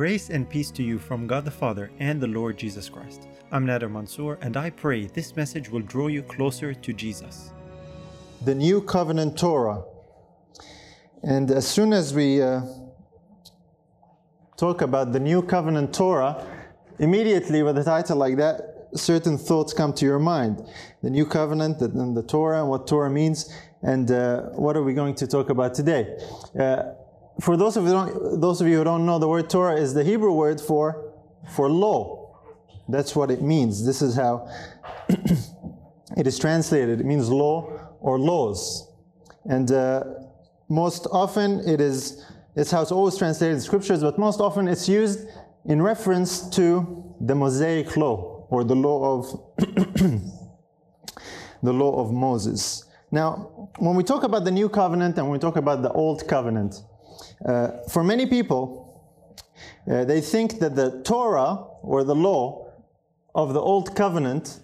Grace and peace to you from God the Father and the Lord Jesus Christ. I'm Nader Mansour, and I pray this message will draw you closer to Jesus. The New Covenant Torah. And as soon as we uh, talk about the New Covenant Torah, immediately with a title like that, certain thoughts come to your mind. The New Covenant and the Torah and what Torah means, and uh, what are we going to talk about today? Uh, for those of, you those of you who don't know, the word Torah is the Hebrew word for, for law. That's what it means. This is how it is translated. It means law or laws. And uh, most often it is, it's how it's always translated in scriptures, but most often it's used in reference to the Mosaic law or the law of the law of Moses. Now, when we talk about the new covenant and when we talk about the old covenant, uh, for many people, uh, they think that the Torah or the law of the Old Covenant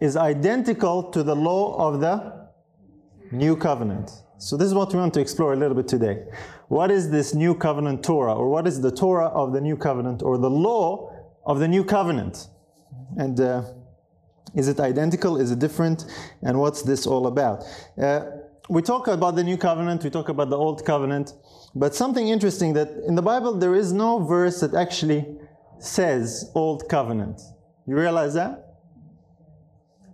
is identical to the law of the New Covenant. So, this is what we want to explore a little bit today. What is this New Covenant Torah, or what is the Torah of the New Covenant, or the law of the New Covenant? And uh, is it identical? Is it different? And what's this all about? Uh, we talk about the New Covenant, we talk about the Old Covenant. But something interesting that in the Bible there is no verse that actually says Old Covenant. You realize that?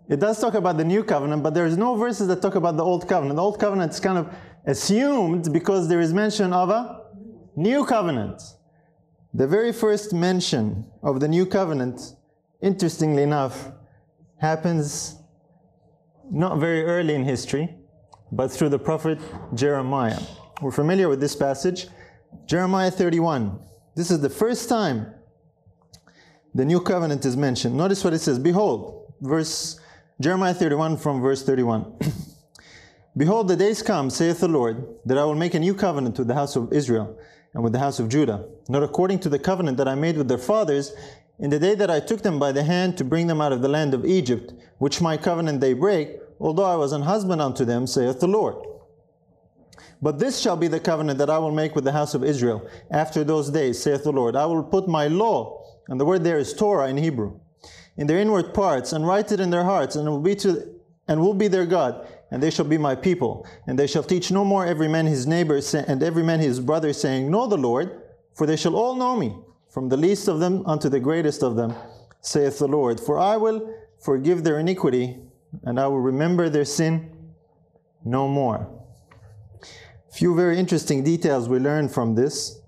It does talk about the New Covenant, but there's no verses that talk about the Old Covenant. The Old Covenant is kind of assumed because there is mention of a New Covenant. The very first mention of the New Covenant, interestingly enough, happens not very early in history, but through the prophet Jeremiah. We're familiar with this passage. Jeremiah 31. This is the first time the new covenant is mentioned. Notice what it says. Behold, verse Jeremiah 31 from verse 31. Behold, the days come, saith the Lord, that I will make a new covenant with the house of Israel and with the house of Judah, not according to the covenant that I made with their fathers in the day that I took them by the hand to bring them out of the land of Egypt, which my covenant they break, although I was an husband unto them, saith the Lord. But this shall be the covenant that I will make with the house of Israel after those days, saith the Lord. I will put my law, and the word there is Torah in Hebrew, in their inward parts, and write it in their hearts, and will be to and will be their God, and they shall be my people. And they shall teach no more every man his neighbor and every man his brother, saying, Know the Lord, for they shall all know me, from the least of them unto the greatest of them, saith the Lord. For I will forgive their iniquity, and I will remember their sin no more few very interesting details we learn from this.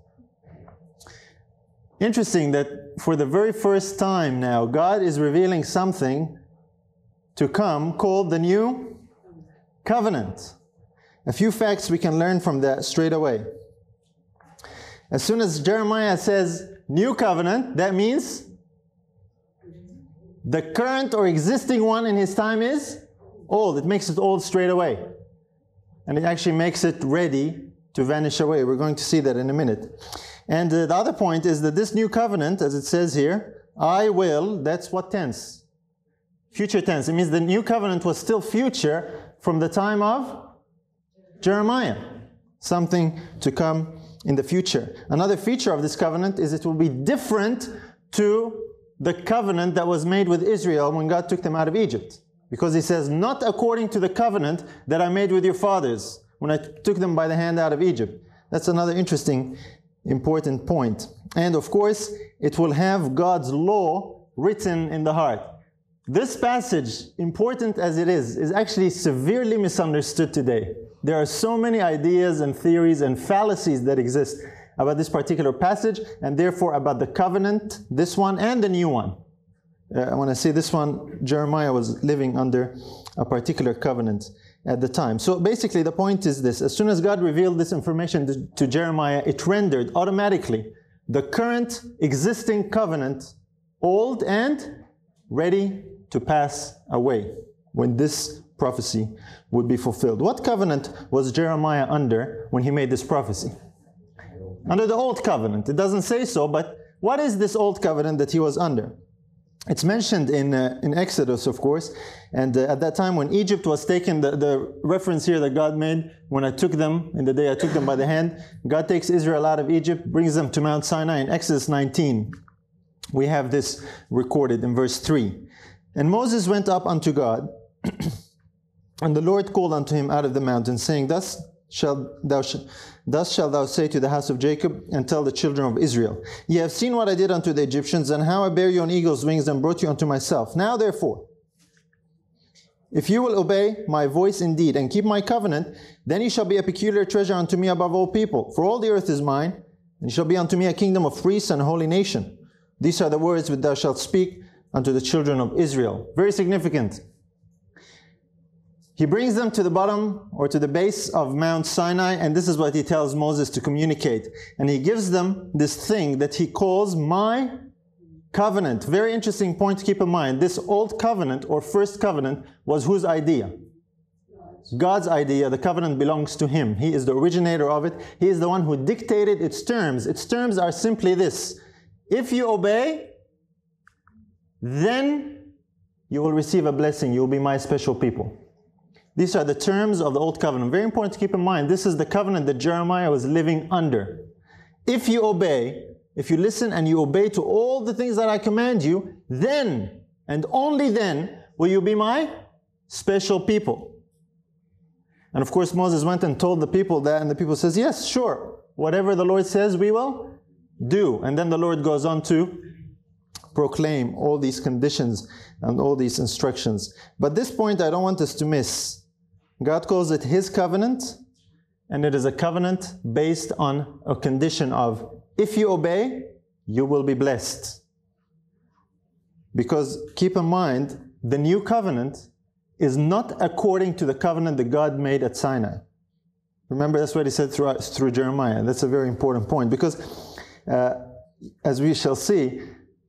Interesting that for the very first time now, God is revealing something to come called the new covenant. A few facts we can learn from that straight away. As soon as Jeremiah says new covenant, that means the current or existing one in his time is old. It makes it old straight away and it actually makes it ready to vanish away. We're going to see that in a minute. And uh, the other point is that this new covenant, as it says here, I will, that's what tense? Future tense. It means the new covenant was still future from the time of Jeremiah. Something to come in the future. Another feature of this covenant is it will be different to the covenant that was made with Israel when God took them out of Egypt. Because he says, Not according to the covenant that I made with your fathers when I took them by the hand out of Egypt. That's another interesting, important point. And of course, it will have God's law written in the heart. This passage, important as it is, is actually severely misunderstood today. There are so many ideas and theories and fallacies that exist about this particular passage, and therefore about the covenant, this one, and the new one. Uh, when I say this one, Jeremiah was living under a particular covenant at the time. So basically, the point is this as soon as God revealed this information to, to Jeremiah, it rendered automatically the current existing covenant old and ready to pass away when this prophecy would be fulfilled. What covenant was Jeremiah under when he made this prophecy? Under the old covenant. It doesn't say so, but what is this old covenant that he was under? It's mentioned in, uh, in Exodus, of course, and uh, at that time when Egypt was taken, the, the reference here that God made, when I took them, in the day I took them by the hand, God takes Israel out of Egypt, brings them to Mount Sinai in Exodus 19. We have this recorded in verse 3. And Moses went up unto God, and the Lord called unto him out of the mountain, saying, Thus shall thou sh- thus shalt thou say to the house of Jacob and tell the children of Israel ye have seen what I did unto the Egyptians and how I bare you on eagle's wings and brought you unto myself. Now therefore if you will obey my voice indeed and keep my covenant then ye shall be a peculiar treasure unto me above all people. For all the earth is mine and shall be unto me a kingdom of priests and a holy nation. These are the words which thou shalt speak unto the children of Israel. Very significant he brings them to the bottom or to the base of Mount Sinai, and this is what he tells Moses to communicate. And he gives them this thing that he calls my covenant. Very interesting point to keep in mind. This old covenant or first covenant was whose idea? God's idea. The covenant belongs to him. He is the originator of it. He is the one who dictated its terms. Its terms are simply this if you obey, then you will receive a blessing. You will be my special people. These are the terms of the Old Covenant. Very important to keep in mind. This is the covenant that Jeremiah was living under. If you obey, if you listen and you obey to all the things that I command you, then and only then will you be my special people. And of course, Moses went and told the people that, and the people says, "Yes, sure. Whatever the Lord says, we will do." And then the Lord goes on to proclaim all these conditions and all these instructions. But this point I don't want us to miss. God calls it His covenant, and it is a covenant based on a condition of if you obey, you will be blessed. Because keep in mind, the new covenant is not according to the covenant that God made at Sinai. Remember, that's what He said through, through Jeremiah. That's a very important point because, uh, as we shall see,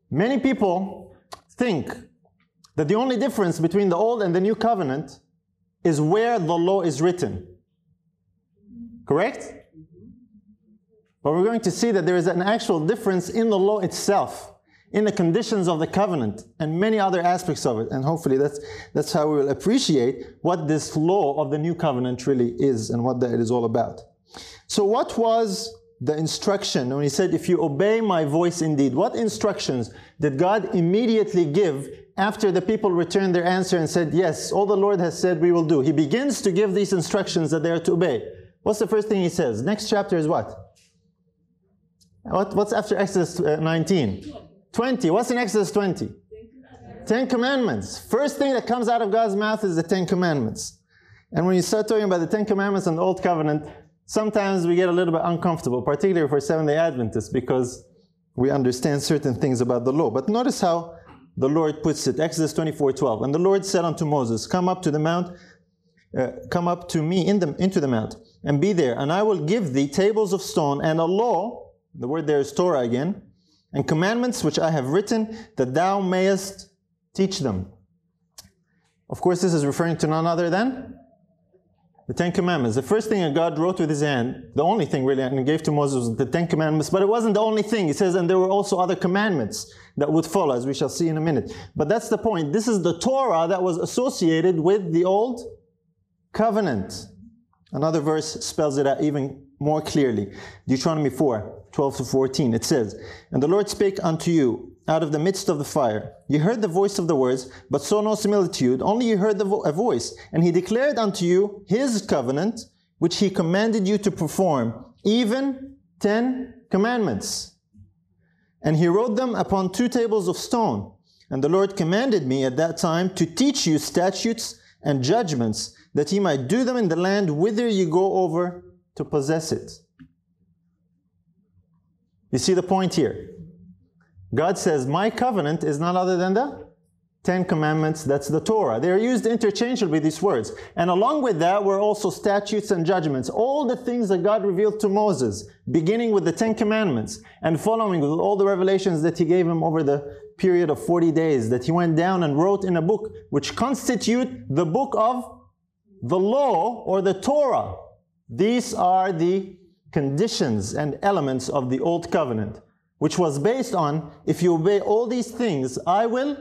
many people think that the only difference between the old and the new covenant is where the law is written. Correct? But we're going to see that there is an actual difference in the law itself, in the conditions of the covenant, and many other aspects of it. And hopefully that's, that's how we will appreciate what this law of the new covenant really is and what that is all about. So, what was the instruction when he said, If you obey my voice indeed? What instructions did God immediately give after the people returned their answer and said, Yes, all the Lord has said we will do? He begins to give these instructions that they are to obey. What's the first thing he says? Next chapter is what? what what's after Exodus uh, 19? 20. What's in Exodus 20? Ten Commandments. First thing that comes out of God's mouth is the Ten Commandments. And when you start talking about the Ten Commandments and the Old Covenant, sometimes we get a little bit uncomfortable, particularly for Seventh day Adventists, because we understand certain things about the law. But notice how the Lord puts it Exodus 24 12. And the Lord said unto Moses, Come up to the mount, uh, come up to me in the, into the mount, and be there, and I will give thee tables of stone and a law. The word there is Torah again, and commandments which I have written, that thou mayest teach them. Of course, this is referring to none other than the Ten Commandments. The first thing that God wrote with his hand, the only thing really, and gave to Moses was the Ten Commandments, but it wasn't the only thing. He says, and there were also other commandments that would follow, as we shall see in a minute. But that's the point. This is the Torah that was associated with the Old Covenant. Another verse spells it out even more clearly. Deuteronomy 4, 12 to 14. It says, And the Lord spake unto you out of the midst of the fire. You heard the voice of the words, but saw no similitude, only you heard vo- a voice. And he declared unto you his covenant, which he commanded you to perform, even ten commandments. And he wrote them upon two tables of stone. And the Lord commanded me at that time to teach you statutes and judgments, that he might do them in the land whither you go over to possess it. You see the point here? God says, My covenant is none other than the Ten Commandments, that's the Torah. They're used interchangeably, these words. And along with that were also statutes and judgments. All the things that God revealed to Moses, beginning with the Ten Commandments and following with all the revelations that He gave him over the period of 40 days, that He went down and wrote in a book which constitute the book of the law or the Torah. These are the conditions and elements of the Old Covenant. Which was based on if you obey all these things, I will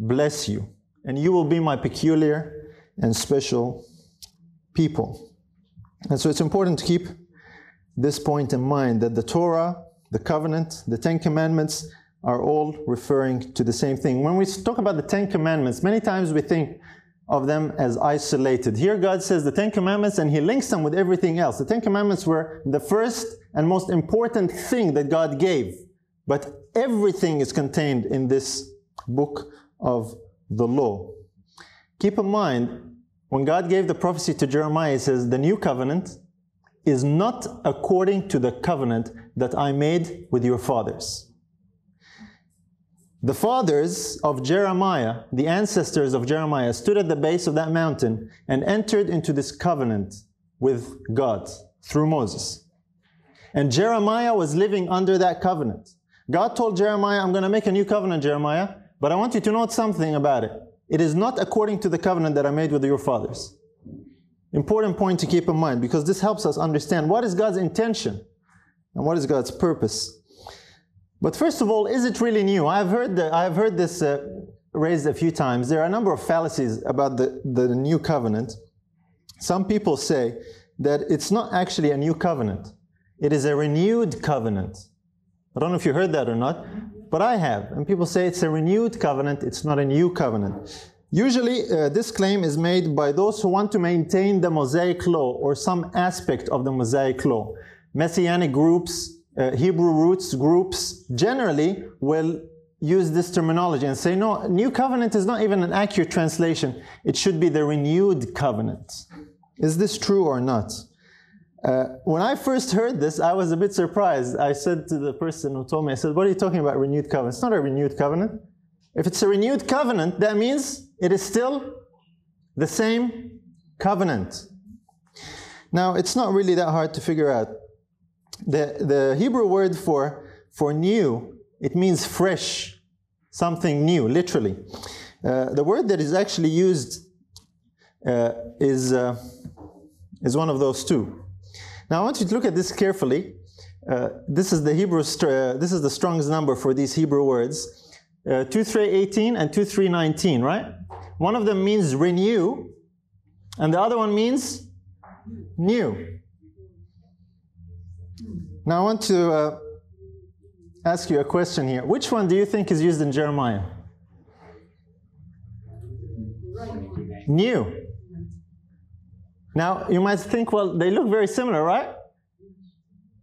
bless you, and you will be my peculiar and special people. And so it's important to keep this point in mind that the Torah, the covenant, the Ten Commandments are all referring to the same thing. When we talk about the Ten Commandments, many times we think of them as isolated. Here God says the Ten Commandments and He links them with everything else. The Ten Commandments were the first and most important thing that God gave. But everything is contained in this book of the law. Keep in mind, when God gave the prophecy to Jeremiah, He says, The new covenant is not according to the covenant that I made with your fathers. The fathers of Jeremiah, the ancestors of Jeremiah, stood at the base of that mountain and entered into this covenant with God through Moses. And Jeremiah was living under that covenant. God told Jeremiah, I'm going to make a new covenant, Jeremiah, but I want you to note something about it. It is not according to the covenant that I made with your fathers. Important point to keep in mind because this helps us understand what is God's intention and what is God's purpose. But first of all, is it really new? I've heard, the, I've heard this uh, raised a few times. There are a number of fallacies about the, the new covenant. Some people say that it's not actually a new covenant, it is a renewed covenant. I don't know if you heard that or not, but I have. And people say it's a renewed covenant, it's not a new covenant. Usually, uh, this claim is made by those who want to maintain the Mosaic law or some aspect of the Mosaic law. Messianic groups, uh, Hebrew roots groups generally will use this terminology and say, no, new covenant is not even an accurate translation. It should be the renewed covenant. Is this true or not? Uh, when I first heard this, I was a bit surprised. I said to the person who told me, I said, What are you talking about, renewed covenant? It's not a renewed covenant. If it's a renewed covenant, that means it is still the same covenant. Now, it's not really that hard to figure out. The, the Hebrew word for, for new, it means fresh, something new, literally. Uh, the word that is actually used uh, is, uh, is one of those two. Now I want you to look at this carefully. Uh, this is the Hebrew, uh, this is the Strong's number for these Hebrew words. Uh, 2318 and 2319, right? One of them means renew, and the other one means new. Now I want to uh, ask you a question here. Which one do you think is used in Jeremiah? New. Now you might think, well, they look very similar, right?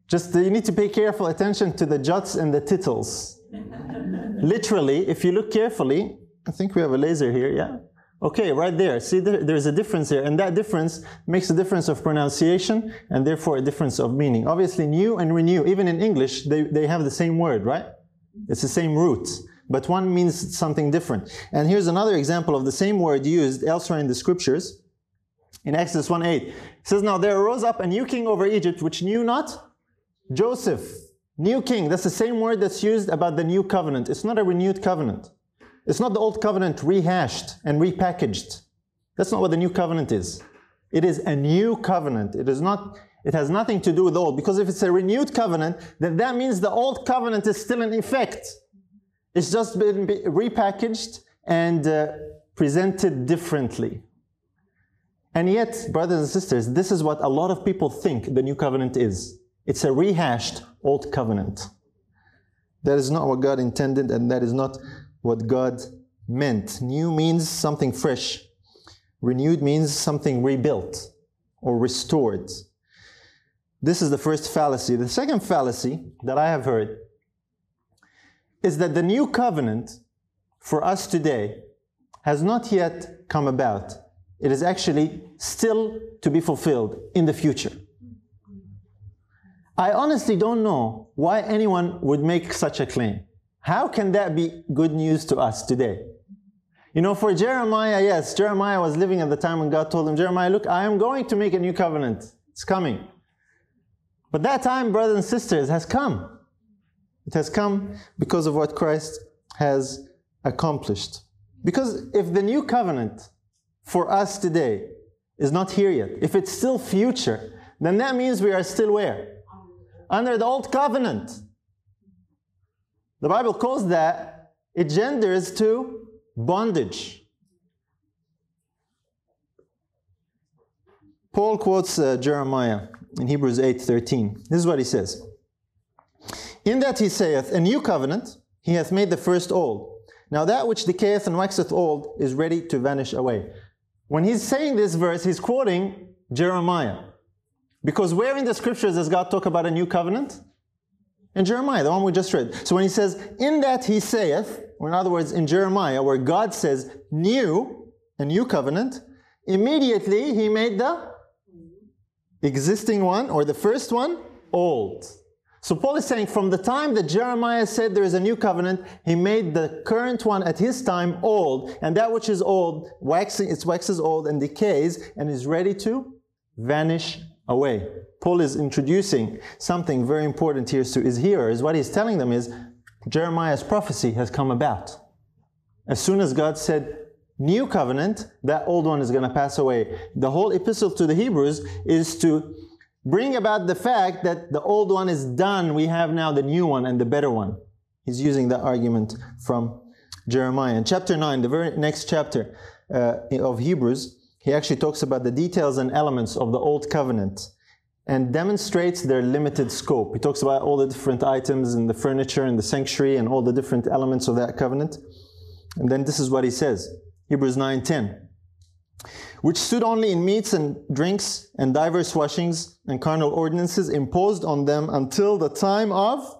Just you need to pay careful attention to the jots and the tittles. Literally, if you look carefully, I think we have a laser here, yeah? Okay, right there. See, there's a difference here, and that difference makes a difference of pronunciation and therefore a difference of meaning. Obviously, new and renew, even in English, they, they have the same word, right? It's the same root, but one means something different. And here's another example of the same word used elsewhere in the scriptures. In Exodus 1 8, it says, Now there arose up a new king over Egypt, which knew not Joseph. New king. That's the same word that's used about the new covenant. It's not a renewed covenant. It's not the old covenant rehashed and repackaged. That's not what the new covenant is. It is a new covenant. It is not it has nothing to do with old because if it's a renewed covenant, then that means the old covenant is still in effect. It's just been repackaged and uh, presented differently. And yet, brothers and sisters, this is what a lot of people think the new covenant is. It's a rehashed old covenant. That is not what God intended, and that is not what God meant. New means something fresh, renewed means something rebuilt or restored. This is the first fallacy. The second fallacy that I have heard is that the new covenant for us today has not yet come about. It is actually still to be fulfilled in the future. I honestly don't know why anyone would make such a claim. How can that be good news to us today? You know, for Jeremiah, yes, Jeremiah was living at the time when God told him, Jeremiah, look, I am going to make a new covenant. It's coming. But that time, brothers and sisters, has come. It has come because of what Christ has accomplished. Because if the new covenant for us today is not here yet, if it's still future, then that means we are still where? Under the old covenant. the Bible calls that it genders to bondage. Paul quotes uh, Jeremiah in Hebrews 8:13. This is what he says. In that he saith, A new covenant he hath made the first old. Now that which decayeth and waxeth old is ready to vanish away. When he's saying this verse, he's quoting Jeremiah. Because where in the scriptures does God talk about a new covenant? In Jeremiah, the one we just read. So when he says, In that he saith, or in other words, in Jeremiah, where God says new, a new covenant, immediately he made the existing one, or the first one, old. So Paul is saying from the time that Jeremiah said there is a new covenant, he made the current one at his time old, and that which is old, waxing, it waxes old and decays and is ready to vanish away. Paul is introducing something very important here to his hearers. What he's telling them is Jeremiah's prophecy has come about. As soon as God said, New covenant, that old one is going to pass away. The whole epistle to the Hebrews is to bring about the fact that the old one is done. We have now the new one and the better one. He's using that argument from Jeremiah. In chapter 9, the very next chapter uh, of Hebrews, he actually talks about the details and elements of the old covenant and demonstrates their limited scope. He talks about all the different items and the furniture and the sanctuary and all the different elements of that covenant. And then this is what he says Hebrews 9:10 which stood only in meats and drinks and diverse washings and carnal ordinances imposed on them until the time of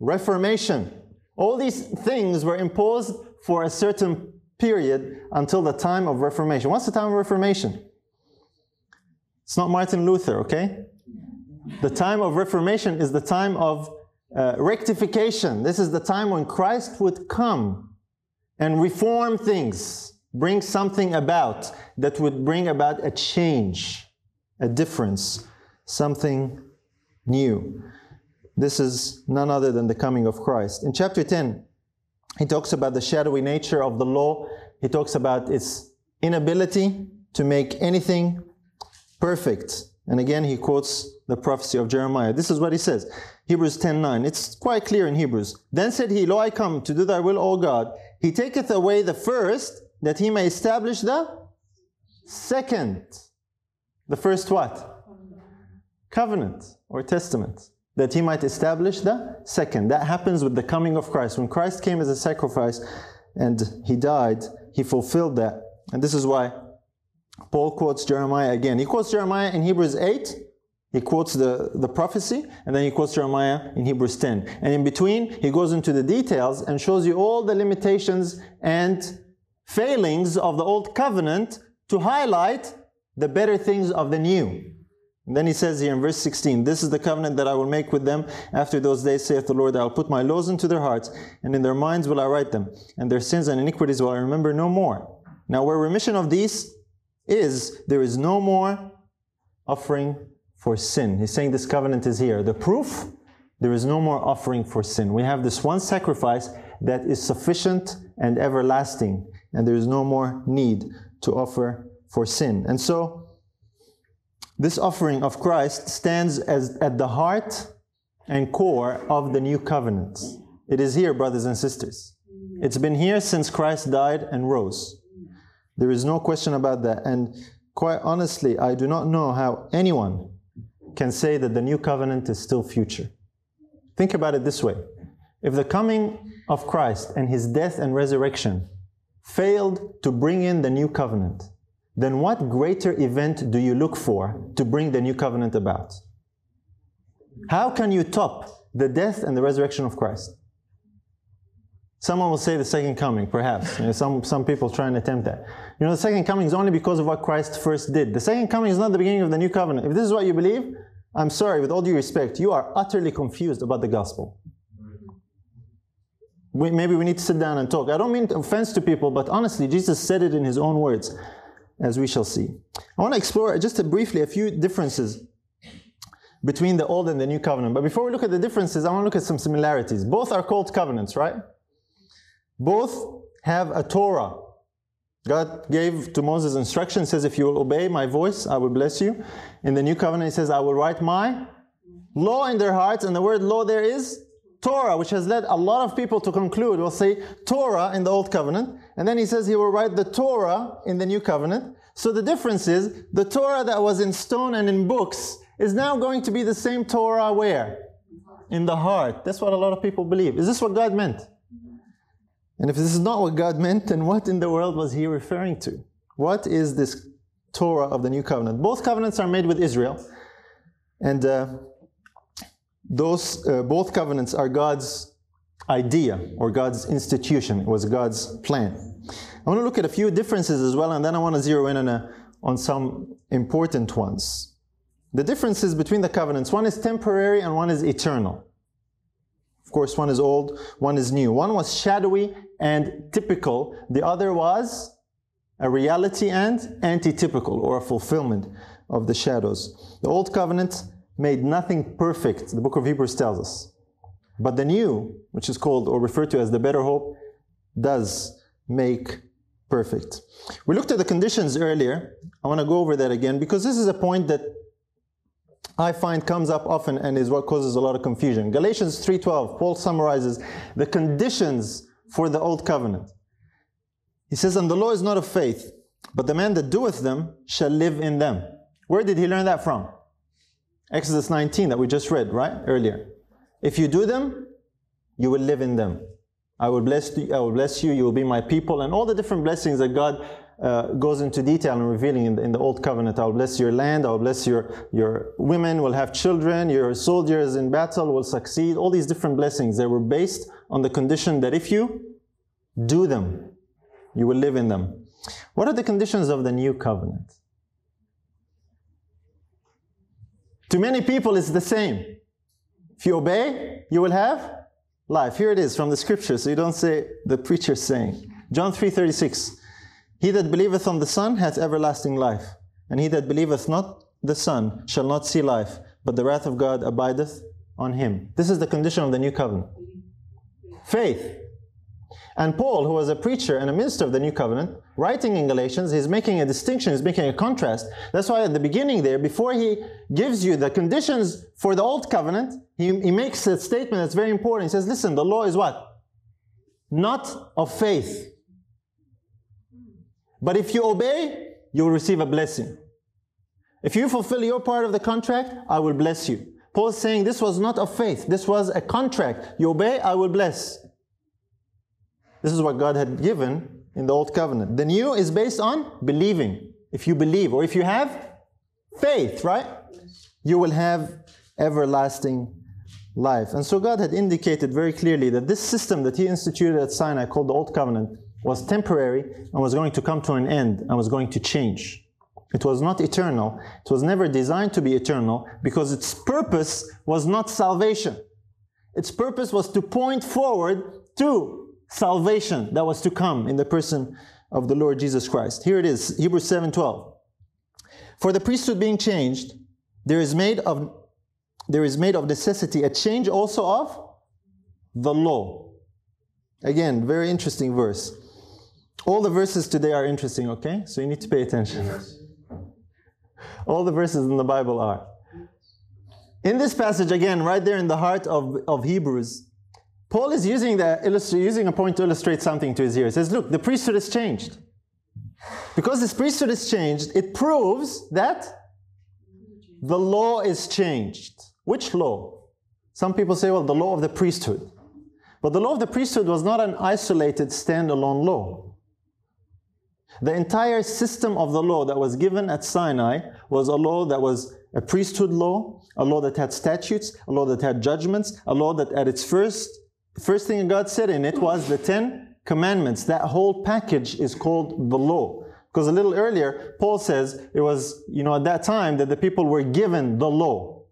Reformation. All these things were imposed for a certain period until the time of Reformation. What's the time of Reformation? It's not Martin Luther, okay? The time of Reformation is the time of uh, rectification. This is the time when Christ would come and reform things bring something about that would bring about a change, a difference, something new. This is none other than the coming of Christ. In chapter 10, he talks about the shadowy nature of the law. He talks about its inability to make anything perfect. And again, he quotes the prophecy of Jeremiah. This is what he says. Hebrews 10:9. It's quite clear in Hebrews. Then said he, Lo, I come to do thy will, O God. He taketh away the first that he may establish the second. The first what? Covenant or testament. That he might establish the second. That happens with the coming of Christ. When Christ came as a sacrifice and he died, he fulfilled that. And this is why Paul quotes Jeremiah again. He quotes Jeremiah in Hebrews 8. He quotes the, the prophecy, and then he quotes Jeremiah in Hebrews 10. And in between, he goes into the details and shows you all the limitations and failings of the old covenant to highlight the better things of the new. And then he says here in verse 16, This is the covenant that I will make with them after those days, saith the Lord. I will put my laws into their hearts, and in their minds will I write them, and their sins and iniquities will I remember no more. Now, where remission of these is, there is no more offering for sin. He's saying this covenant is here. The proof, there is no more offering for sin. We have this one sacrifice that is sufficient and everlasting and there is no more need to offer for sin. And so, this offering of Christ stands as at the heart and core of the new covenant. It is here, brothers and sisters. It's been here since Christ died and rose. There is no question about that. And quite honestly, I do not know how anyone can say that the new covenant is still future. Think about it this way if the coming of Christ and his death and resurrection failed to bring in the new covenant, then what greater event do you look for to bring the new covenant about? How can you top the death and the resurrection of Christ? Someone will say the second coming, perhaps. You know, some, some people try and attempt that. You know, the second coming is only because of what Christ first did. The second coming is not the beginning of the new covenant. If this is what you believe, I'm sorry, with all due respect, you are utterly confused about the gospel we, maybe we need to sit down and talk. I don't mean offense to people, but honestly, Jesus said it in his own words, as we shall see. I want to explore just briefly a few differences between the old and the new covenant. But before we look at the differences, I want to look at some similarities. Both are called covenants, right? Both have a Torah. God gave to Moses instruction, says, If you will obey my voice, I will bless you. In the new covenant, he says, I will write my law in their hearts. And the word law there is Torah, which has led a lot of people to conclude, we'll say Torah in the Old Covenant, and then he says he will write the Torah in the New Covenant. So the difference is the Torah that was in stone and in books is now going to be the same Torah where? In the heart. That's what a lot of people believe. Is this what God meant? And if this is not what God meant, then what in the world was he referring to? What is this Torah of the New Covenant? Both covenants are made with Israel. And uh, those uh, both covenants are God's idea or God's institution. It was God's plan. I want to look at a few differences as well, and then I want to zero in on, a, on some important ones. The differences between the covenants one is temporary and one is eternal. Of course, one is old, one is new. One was shadowy and typical, the other was a reality and antitypical or a fulfillment of the shadows. The old covenant made nothing perfect, the book of Hebrews tells us. But the new, which is called or referred to as the better hope, does make perfect. We looked at the conditions earlier. I want to go over that again because this is a point that I find comes up often and is what causes a lot of confusion. Galatians 3:12, Paul summarizes the conditions for the old covenant. He says, "And the law is not of faith, but the man that doeth them shall live in them." Where did he learn that from? Exodus 19 that we just read, right? Earlier. If you do them, you will live in them. I will bless you, I will bless you, you will be my people, and all the different blessings that God uh, goes into detail and revealing in the, in the, Old Covenant. I will bless your land, I will bless your, your women will have children, your soldiers in battle will succeed. All these different blessings, they were based on the condition that if you do them, you will live in them. What are the conditions of the New Covenant? To many people, it's the same. If you obey, you will have life. Here it is from the scripture, so you don't say the preacher saying. John 3:36. He that believeth on the Son hath everlasting life, and he that believeth not the Son shall not see life, but the wrath of God abideth on him. This is the condition of the new covenant. Faith. And Paul, who was a preacher and a minister of the new covenant, writing in Galatians, he's making a distinction, he's making a contrast. That's why at the beginning there, before he gives you the conditions for the old covenant, he, he makes a statement that's very important. He says, Listen, the law is what? Not of faith. But if you obey, you will receive a blessing. If you fulfill your part of the contract, I will bless you. Paul's saying this was not of faith, this was a contract. You obey, I will bless. This is what God had given in the old covenant. The new is based on believing. If you believe, or if you have faith, right? You will have everlasting life. And so God had indicated very clearly that this system that He instituted at Sinai, called the Old Covenant, was temporary and was going to come to an end and was going to change. It was not eternal. It was never designed to be eternal because its purpose was not salvation. Its purpose was to point forward to salvation that was to come in the person of the Lord Jesus Christ. Here it is, Hebrews 7:12. For the priesthood being changed, there is made of there is made of necessity a change also of the law. Again, very interesting verse. All the verses today are interesting, okay? So you need to pay attention. All the verses in the Bible are. In this passage, again, right there in the heart of, of Hebrews, Paul is using, the, using a point to illustrate something to his hearers. He says, look, the priesthood has changed. Because this priesthood has changed, it proves that the law is changed. Which law? Some people say, well, the law of the priesthood. But the law of the priesthood was not an isolated, standalone law. The entire system of the law that was given at Sinai was a law that was a priesthood law, a law that had statutes, a law that had judgments, a law that at its first first thing God said in it was the Ten Commandments. That whole package is called the law. Because a little earlier, Paul says it was, you know, at that time that the people were given the law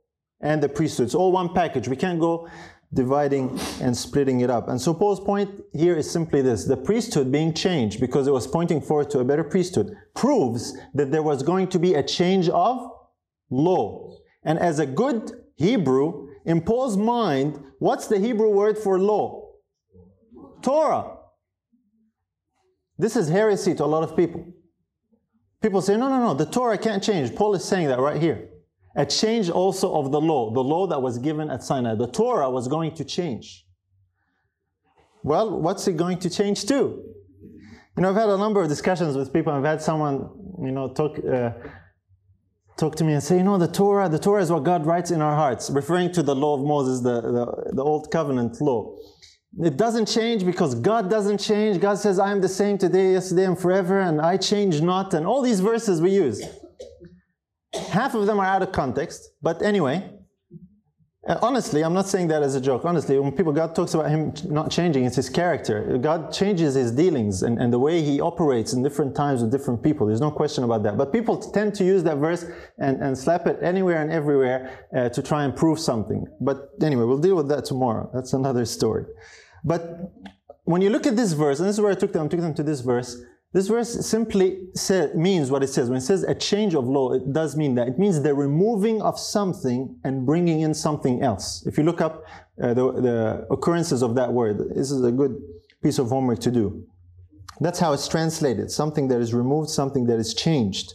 and the priesthood. It's all one package. We can't go dividing and splitting it up. And so Paul's point here is simply this the priesthood being changed because it was pointing forward to a better priesthood proves that there was going to be a change of law. And as a good Hebrew, in Paul's mind, what's the Hebrew word for law? Torah. This is heresy to a lot of people. People say, no, no, no, the Torah can't change. Paul is saying that right here. a change also of the law, the law that was given at Sinai. The Torah was going to change. Well, what's it going to change to? You know, I've had a number of discussions with people. I've had someone, you know, talk uh, talk to me and say, you know, the Torah, the Torah is what God writes in our hearts, referring to the law of Moses, the, the, the old covenant law. It doesn't change because God doesn't change. God says, I am the same today, yesterday, and forever, and I change not. And all these verses we use. Half of them are out of context, but anyway, honestly, I'm not saying that as a joke. Honestly, when people, God talks about Him not changing, it's His character. God changes His dealings and, and the way He operates in different times with different people. There's no question about that. But people tend to use that verse and, and slap it anywhere and everywhere uh, to try and prove something. But anyway, we'll deal with that tomorrow. That's another story. But when you look at this verse, and this is where I took them, I took them to this verse. This verse simply say, means what it says. When it says a change of law, it does mean that. It means the removing of something and bringing in something else. If you look up uh, the, the occurrences of that word, this is a good piece of homework to do. That's how it's translated. Something that is removed, something that is changed.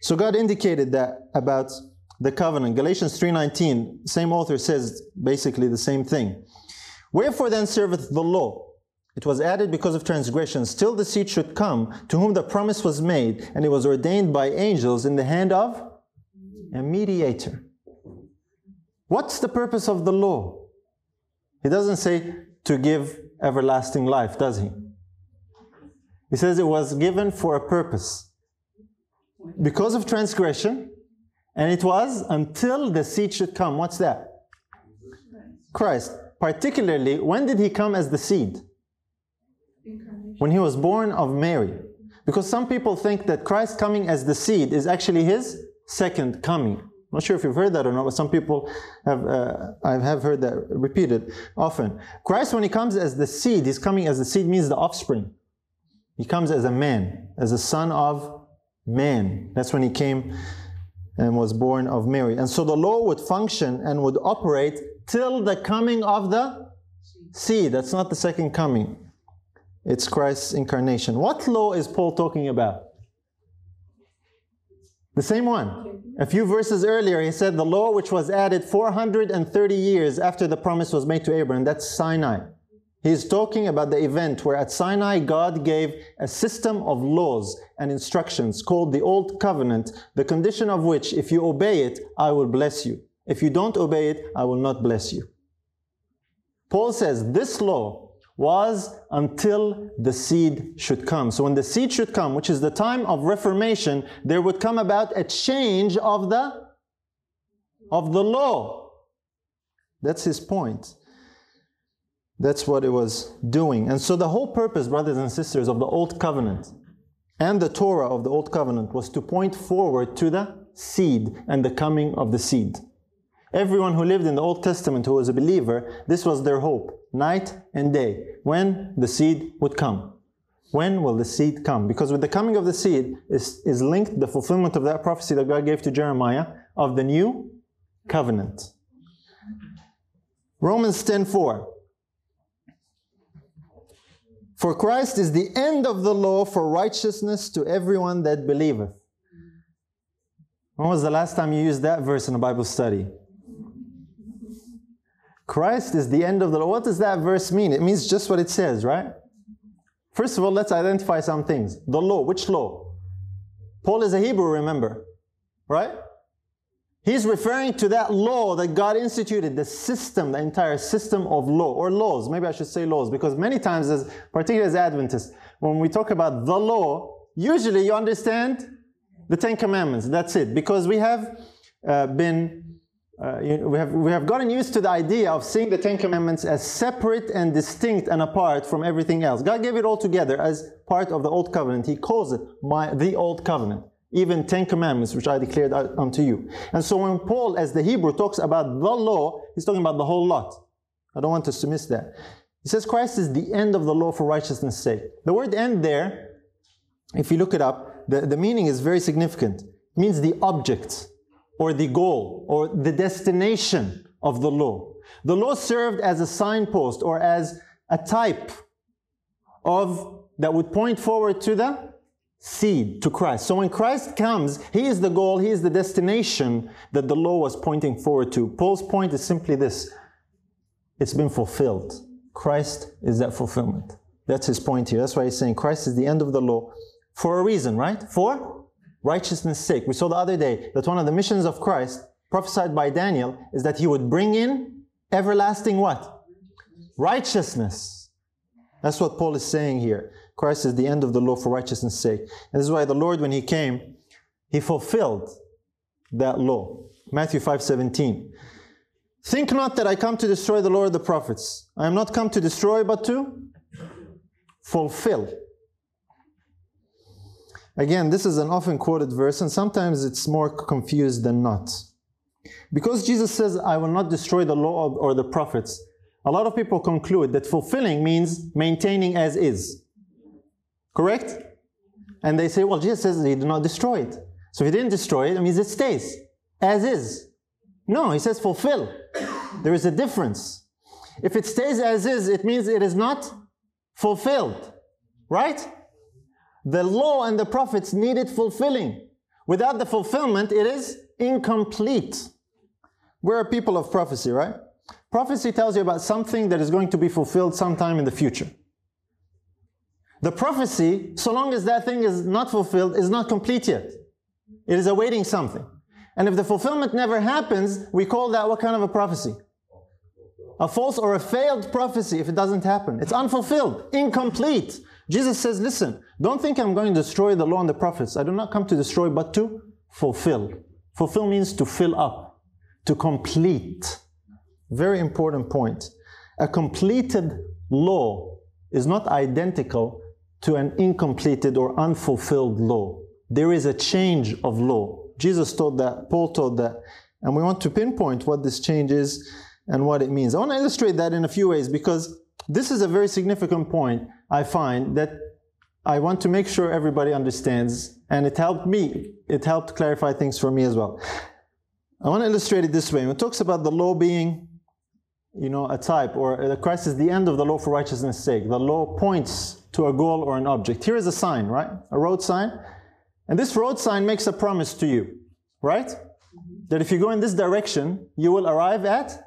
So God indicated that about the covenant. Galatians 3:19, same author says basically the same thing. Wherefore then serveth the law? It was added because of transgression. till the seed should come, to whom the promise was made, and it was ordained by angels in the hand of a mediator. What's the purpose of the law? He doesn't say to give everlasting life, does he? He says it was given for a purpose. Because of transgression, and it was until the seed should come. What's that? Christ. Particularly, when did he come as the seed? When he was born of Mary. Because some people think that Christ coming as the seed is actually his second coming. I'm not sure if you've heard that or not, but some people have, uh, I have heard that repeated often. Christ, when he comes as the seed, he's coming as the seed means the offspring. He comes as a man, as a son of man. That's when he came and was born of Mary. And so the law would function and would operate till the coming of the seed. That's not the second coming. It's Christ's incarnation. What law is Paul talking about? The same one. A few verses earlier, he said the law which was added 430 years after the promise was made to Abraham, that's Sinai. He's talking about the event where at Sinai God gave a system of laws and instructions called the Old Covenant, the condition of which, if you obey it, I will bless you. If you don't obey it, I will not bless you. Paul says this law was until the seed should come. So when the seed should come, which is the time of reformation, there would come about a change of the of the law. That's his point. That's what it was doing. And so the whole purpose, brothers and sisters, of the old covenant and the Torah of the old covenant was to point forward to the seed and the coming of the seed. Everyone who lived in the Old Testament who was a believer, this was their hope, night and day, when the seed would come. When will the seed come? Because with the coming of the seed is, is linked the fulfillment of that prophecy that God gave to Jeremiah of the new covenant. Romans 10:4 For Christ is the end of the law for righteousness to everyone that believeth. When was the last time you used that verse in a Bible study? Christ is the end of the law. What does that verse mean? It means just what it says, right? First of all, let's identify some things. The law, which law? Paul is a Hebrew, remember, right? He's referring to that law that God instituted, the system, the entire system of law, or laws. Maybe I should say laws, because many times, as particularly as Adventists, when we talk about the law, usually you understand the Ten Commandments. That's it, because we have uh, been uh, you we, have, we have gotten used to the idea of seeing the Ten Commandments as separate and distinct and apart from everything else. God gave it all together as part of the Old Covenant. He calls it my, the Old Covenant. Even Ten Commandments, which I declared unto you. And so when Paul, as the Hebrew, talks about the law, he's talking about the whole lot. I don't want us to miss that. He says Christ is the end of the law for righteousness' sake. The word end there, if you look it up, the, the meaning is very significant. It means the object or the goal or the destination of the law. The law served as a signpost or as a type of that would point forward to the seed to Christ. So when Christ comes, He is the goal, He is the destination that the law was pointing forward to. Paul's point is simply this it's been fulfilled. Christ is that fulfillment. That's his point here. That's why he's saying Christ is the end of the law for a reason, right? For righteousness' sake. We saw the other day that one of the missions of Christ, prophesied by Daniel, is that he would bring in everlasting what? Righteousness. That's what Paul is saying here. Christ is the end of the law for righteousness' sake. And this is why the Lord, when he came, he fulfilled that law. Matthew 5 17. Think not that I come to destroy the law of the prophets. I am not come to destroy, but to fulfill. Again, this is an often quoted verse, and sometimes it's more confused than not. Because Jesus says, I will not destroy the law or the prophets, a lot of people conclude that fulfilling means maintaining as is. Correct? And they say, well, Jesus says he did not destroy it. So if he didn't destroy it, it means it stays as is. No, he says fulfill. There is a difference. If it stays as is, it means it is not fulfilled. Right? The law and the prophets needed fulfilling. Without the fulfillment, it is incomplete. We're a people of prophecy, right? Prophecy tells you about something that is going to be fulfilled sometime in the future. The prophecy, so long as that thing is not fulfilled, is not complete yet. It is awaiting something. And if the fulfillment never happens, we call that what kind of a prophecy? A false or a failed prophecy if it doesn't happen. It's unfulfilled, incomplete. Jesus says, listen, don't think I'm going to destroy the law and the prophets. I do not come to destroy, but to fulfill. Fulfill means to fill up, to complete. Very important point. A completed law is not identical to an incompleted or unfulfilled law. There is a change of law. Jesus taught that, Paul taught that, and we want to pinpoint what this change is and what it means. I want to illustrate that in a few ways because this is a very significant point I find that I want to make sure everybody understands, and it helped me, it helped clarify things for me as well. I want to illustrate it this way. When it talks about the law being, you know, a type, or the Christ is the end of the law for righteousness' sake, the law points to a goal or an object. Here is a sign, right? A road sign. And this road sign makes a promise to you, right? That if you go in this direction, you will arrive at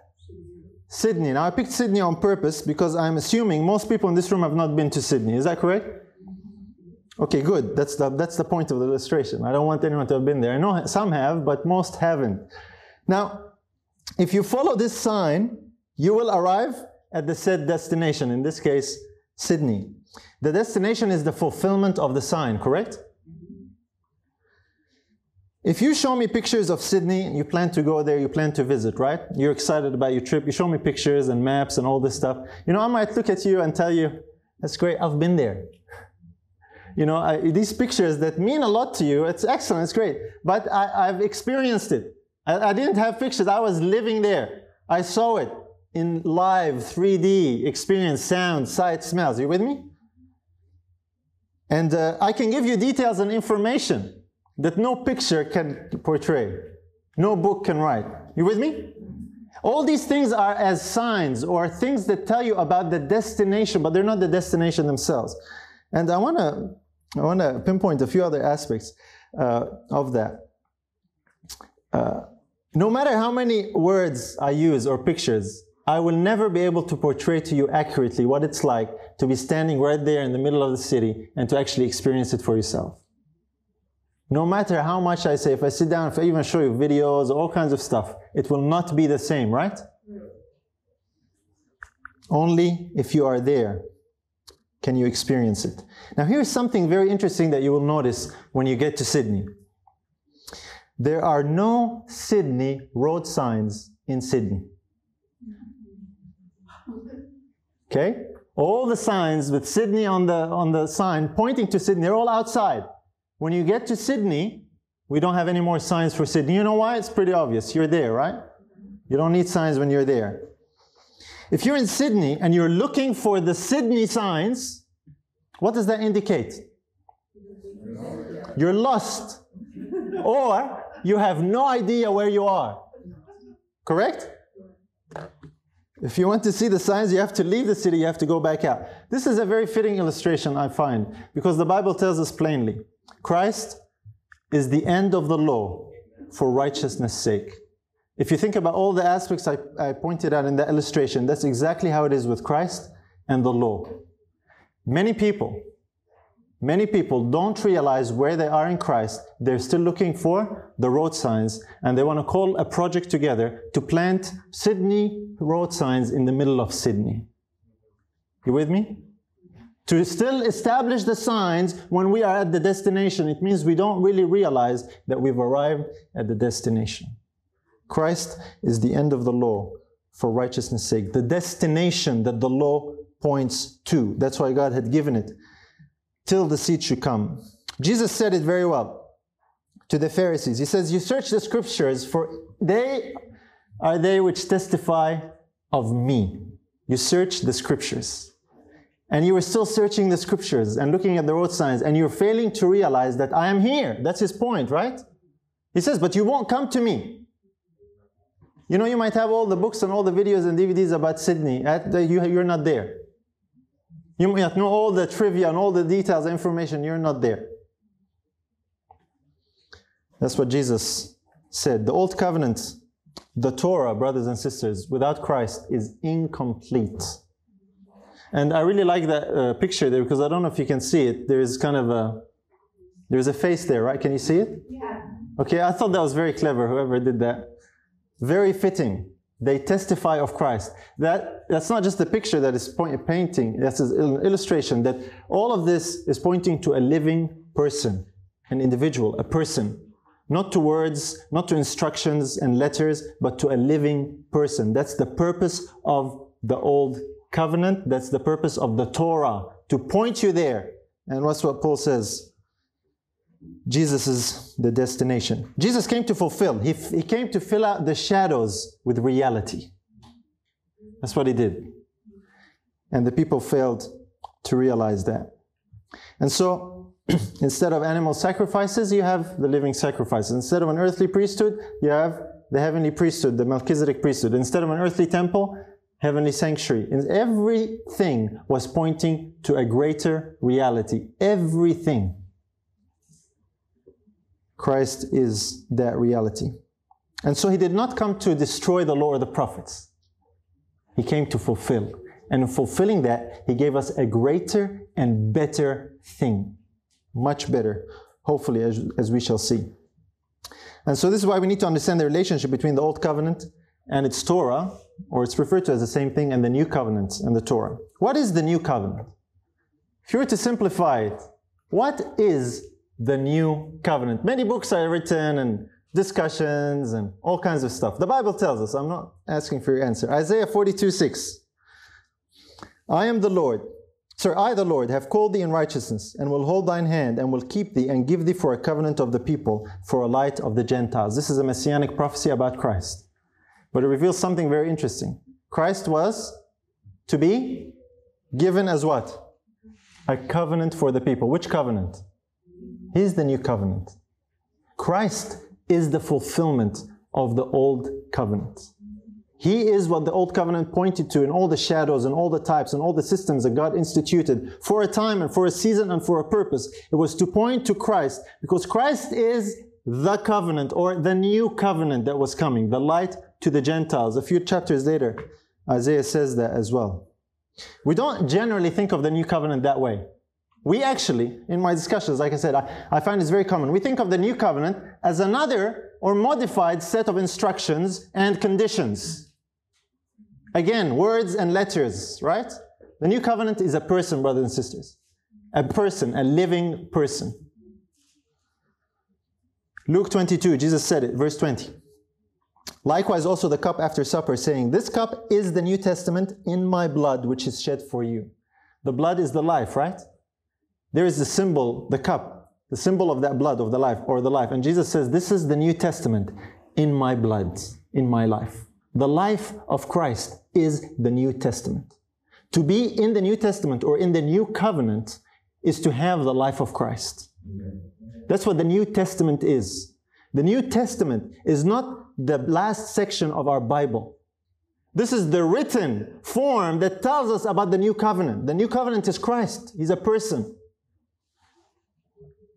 Sydney. Now, I picked Sydney on purpose because I'm assuming most people in this room have not been to Sydney. Is that correct? Okay, good. That's the, that's the point of the illustration. I don't want anyone to have been there. I know some have, but most haven't. Now, if you follow this sign, you will arrive at the said destination, in this case, Sydney. The destination is the fulfillment of the sign, correct? If you show me pictures of Sydney, you plan to go there, you plan to visit, right? You're excited about your trip, you show me pictures and maps and all this stuff. You know, I might look at you and tell you, that's great, I've been there. You know, I, these pictures that mean a lot to you, it's excellent, it's great. But I, have experienced it. I, I didn't have pictures, I was living there. I saw it in live, 3D experience, sound, sight, smells. Are you with me? And uh, I can give you details and information that no picture can portray, no book can write. You with me? All these things are as signs or things that tell you about the destination, but they're not the destination themselves. And I want to I want to pinpoint a few other aspects uh, of that. Uh, no matter how many words I use or pictures, I will never be able to portray to you accurately what it's like to be standing right there in the middle of the city and to actually experience it for yourself. No matter how much I say, if I sit down, if I even show you videos, all kinds of stuff, it will not be the same, right? Only if you are there can you experience it. Now, here's something very interesting that you will notice when you get to Sydney. There are no Sydney road signs in Sydney. Okay? All the signs with Sydney on the, on the sign pointing to Sydney, they're all outside. When you get to Sydney, we don't have any more signs for Sydney. You know why? It's pretty obvious. You're there, right? You don't need signs when you're there. If you're in Sydney and you're looking for the Sydney signs, what does that indicate? You're lost. Or you have no idea where you are. Correct? If you want to see the signs, you have to leave the city, you have to go back out. This is a very fitting illustration, I find, because the Bible tells us plainly Christ is the end of the law for righteousness' sake. If you think about all the aspects I, I pointed out in that illustration, that's exactly how it is with Christ and the law. Many people, many people don't realize where they are in Christ. They're still looking for the road signs and they want to call a project together to plant Sydney road signs in the middle of Sydney. You with me? To still establish the signs when we are at the destination, it means we don't really realize that we've arrived at the destination. Christ is the end of the law for righteousness' sake, the destination that the law points to. That's why God had given it till the seed should come. Jesus said it very well to the Pharisees. He says, You search the scriptures, for they are they which testify of me. You search the scriptures. And you are still searching the scriptures and looking at the road signs, and you're failing to realize that I am here. That's his point, right? He says, But you won't come to me. You know, you might have all the books and all the videos and DVDs about Sydney. You're not there. You might know all the trivia and all the details, and information. You're not there. That's what Jesus said. The Old Covenant, the Torah, brothers and sisters, without Christ is incomplete. And I really like that uh, picture there because I don't know if you can see it. There's kind of a there's a face there, right? Can you see it? Yeah. Okay, I thought that was very clever. Whoever did that, very fitting. They testify of Christ. That that's not just a picture that is point, painting. That's an illustration that all of this is pointing to a living person, an individual, a person, not to words, not to instructions and letters, but to a living person. That's the purpose of the old covenant. That's the purpose of the Torah, to point you there. And what's what Paul says. Jesus is the destination. Jesus came to fulfill. He, he came to fill out the shadows with reality. That's what he did. And the people failed to realize that. And so, instead of animal sacrifices, you have the living sacrifices. Instead of an earthly priesthood, you have the heavenly priesthood, the Melchizedek priesthood. Instead of an earthly temple, heavenly sanctuary. And everything was pointing to a greater reality. Everything. Christ is that reality. And so he did not come to destroy the law or the prophets. He came to fulfill. And in fulfilling that, he gave us a greater and better thing. Much better, hopefully, as, as we shall see. And so this is why we need to understand the relationship between the Old Covenant and its Torah, or it's referred to as the same thing, and the New Covenant and the Torah. What is the New Covenant? If you were to simplify it, what is the New Covenant? Many books are written and discussions and all kinds of stuff. The Bible tells us, I'm not asking for your answer. Isaiah 42 6. I am the Lord. Sir, I, the Lord, have called thee in righteousness, and will hold thine hand, and will keep thee, and give thee for a covenant of the people, for a light of the Gentiles. This is a messianic prophecy about Christ. But it reveals something very interesting. Christ was to be given as what? A covenant for the people. Which covenant? He's the new covenant. Christ is the fulfillment of the old covenant. He is what the old covenant pointed to in all the shadows and all the types and all the systems that God instituted for a time and for a season and for a purpose. It was to point to Christ because Christ is the covenant or the new covenant that was coming, the light to the Gentiles. A few chapters later, Isaiah says that as well. We don't generally think of the new covenant that way. We actually, in my discussions, like I said, I, I find it's very common. We think of the new covenant as another or modified set of instructions and conditions. Again, words and letters, right? The new covenant is a person, brothers and sisters. A person, a living person. Luke 22, Jesus said it, verse 20. Likewise, also the cup after supper, saying, This cup is the New Testament in my blood, which is shed for you. The blood is the life, right? There is the symbol, the cup, the symbol of that blood, of the life, or the life. And Jesus says, This is the New Testament in my blood, in my life. The life of Christ is the New Testament. To be in the New Testament or in the New Covenant is to have the life of Christ. That's what the New Testament is. The New Testament is not the last section of our Bible. This is the written form that tells us about the new covenant. The new covenant is Christ, He's a person.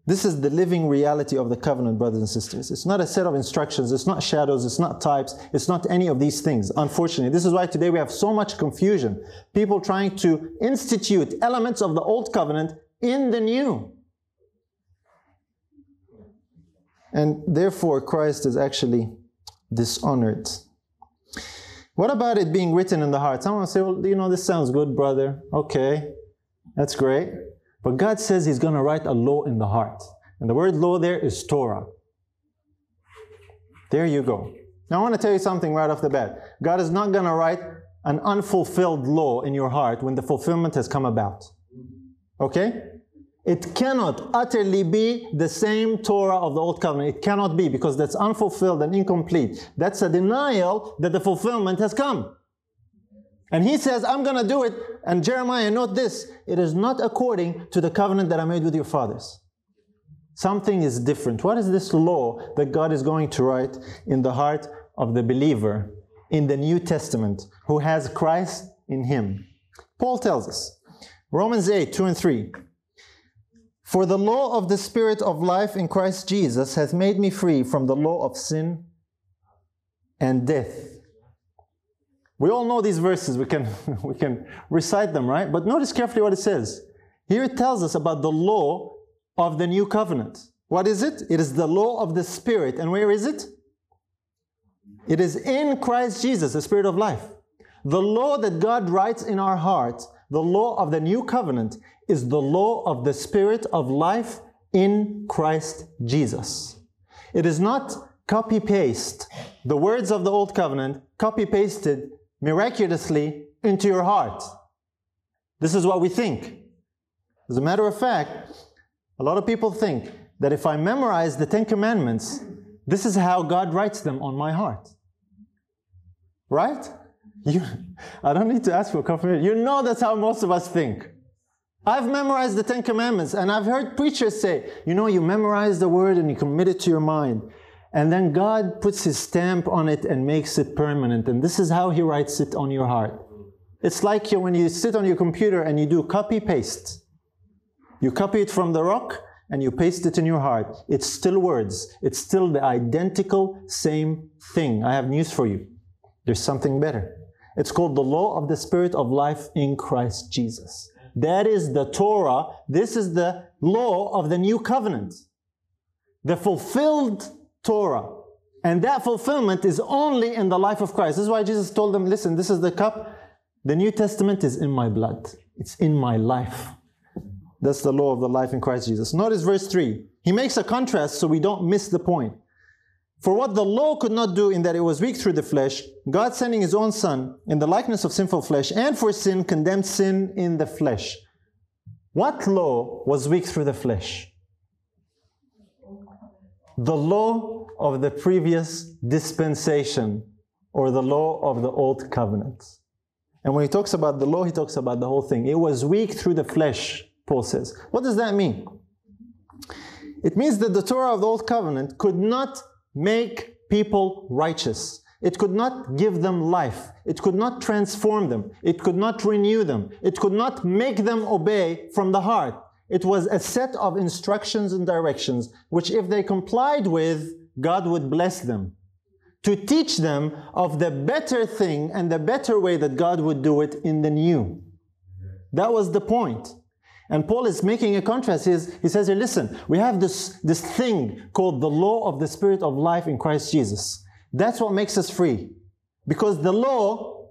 This is the living reality of the covenant, brothers and sisters. It's not a set of instructions, it's not shadows, it's not types, it's not any of these things, unfortunately. This is why today we have so much confusion. People trying to institute elements of the old covenant in the new. And therefore, Christ is actually dishonored. What about it being written in the heart? Someone say, well, you know, this sounds good, brother. Okay, that's great. But God says He's going to write a law in the heart. And the word law there is Torah. There you go. Now, I want to tell you something right off the bat. God is not going to write an unfulfilled law in your heart when the fulfillment has come about. Okay? It cannot utterly be the same Torah of the Old Covenant. It cannot be because that's unfulfilled and incomplete. That's a denial that the fulfillment has come. And he says, I'm going to do it. And Jeremiah, note this it is not according to the covenant that I made with your fathers. Something is different. What is this law that God is going to write in the heart of the believer in the New Testament who has Christ in him? Paul tells us, Romans 8, 2 and 3. For the law of the Spirit of life in Christ Jesus has made me free from the law of sin and death. We all know these verses, we can, we can recite them, right? But notice carefully what it says. Here it tells us about the law of the new covenant. What is it? It is the law of the Spirit. And where is it? It is in Christ Jesus, the Spirit of life. The law that God writes in our hearts, the law of the new covenant, is the law of the Spirit of life in Christ Jesus. It is not copy paste the words of the Old Covenant, copy pasted miraculously into your heart. This is what we think. As a matter of fact, a lot of people think that if I memorize the Ten Commandments, this is how God writes them on my heart. Right? You, I don't need to ask for confirmation. You know that's how most of us think. I've memorized the Ten Commandments, and I've heard preachers say, you know, you memorize the word and you commit it to your mind. And then God puts his stamp on it and makes it permanent. And this is how he writes it on your heart. It's like when you sit on your computer and you do copy paste. You copy it from the rock and you paste it in your heart. It's still words. It's still the identical same thing. I have news for you. There's something better. It's called the law of the Spirit of life in Christ Jesus. That is the Torah. This is the law of the new covenant. The fulfilled Torah. And that fulfillment is only in the life of Christ. This is why Jesus told them, listen, this is the cup. The New Testament is in my blood. It's in my life. That's the law of the life in Christ Jesus. Notice verse 3. He makes a contrast so we don't miss the point. For what the law could not do in that it was weak through the flesh, God sending his own Son in the likeness of sinful flesh, and for sin condemned sin in the flesh. What law was weak through the flesh? The law of the previous dispensation, or the law of the old covenant. And when he talks about the law, he talks about the whole thing. It was weak through the flesh, Paul says. What does that mean? It means that the Torah of the old covenant could not make people righteous. It could not give them life. It could not transform them. It could not renew them. It could not make them obey from the heart. It was a set of instructions and directions which, if they complied with, God would bless them. To teach them of the better thing and the better way that God would do it in the new. That was the point. And Paul is making a contrast. He, he says here, listen, we have this, this thing called the law of the Spirit of life in Christ Jesus. That's what makes us free. Because the law,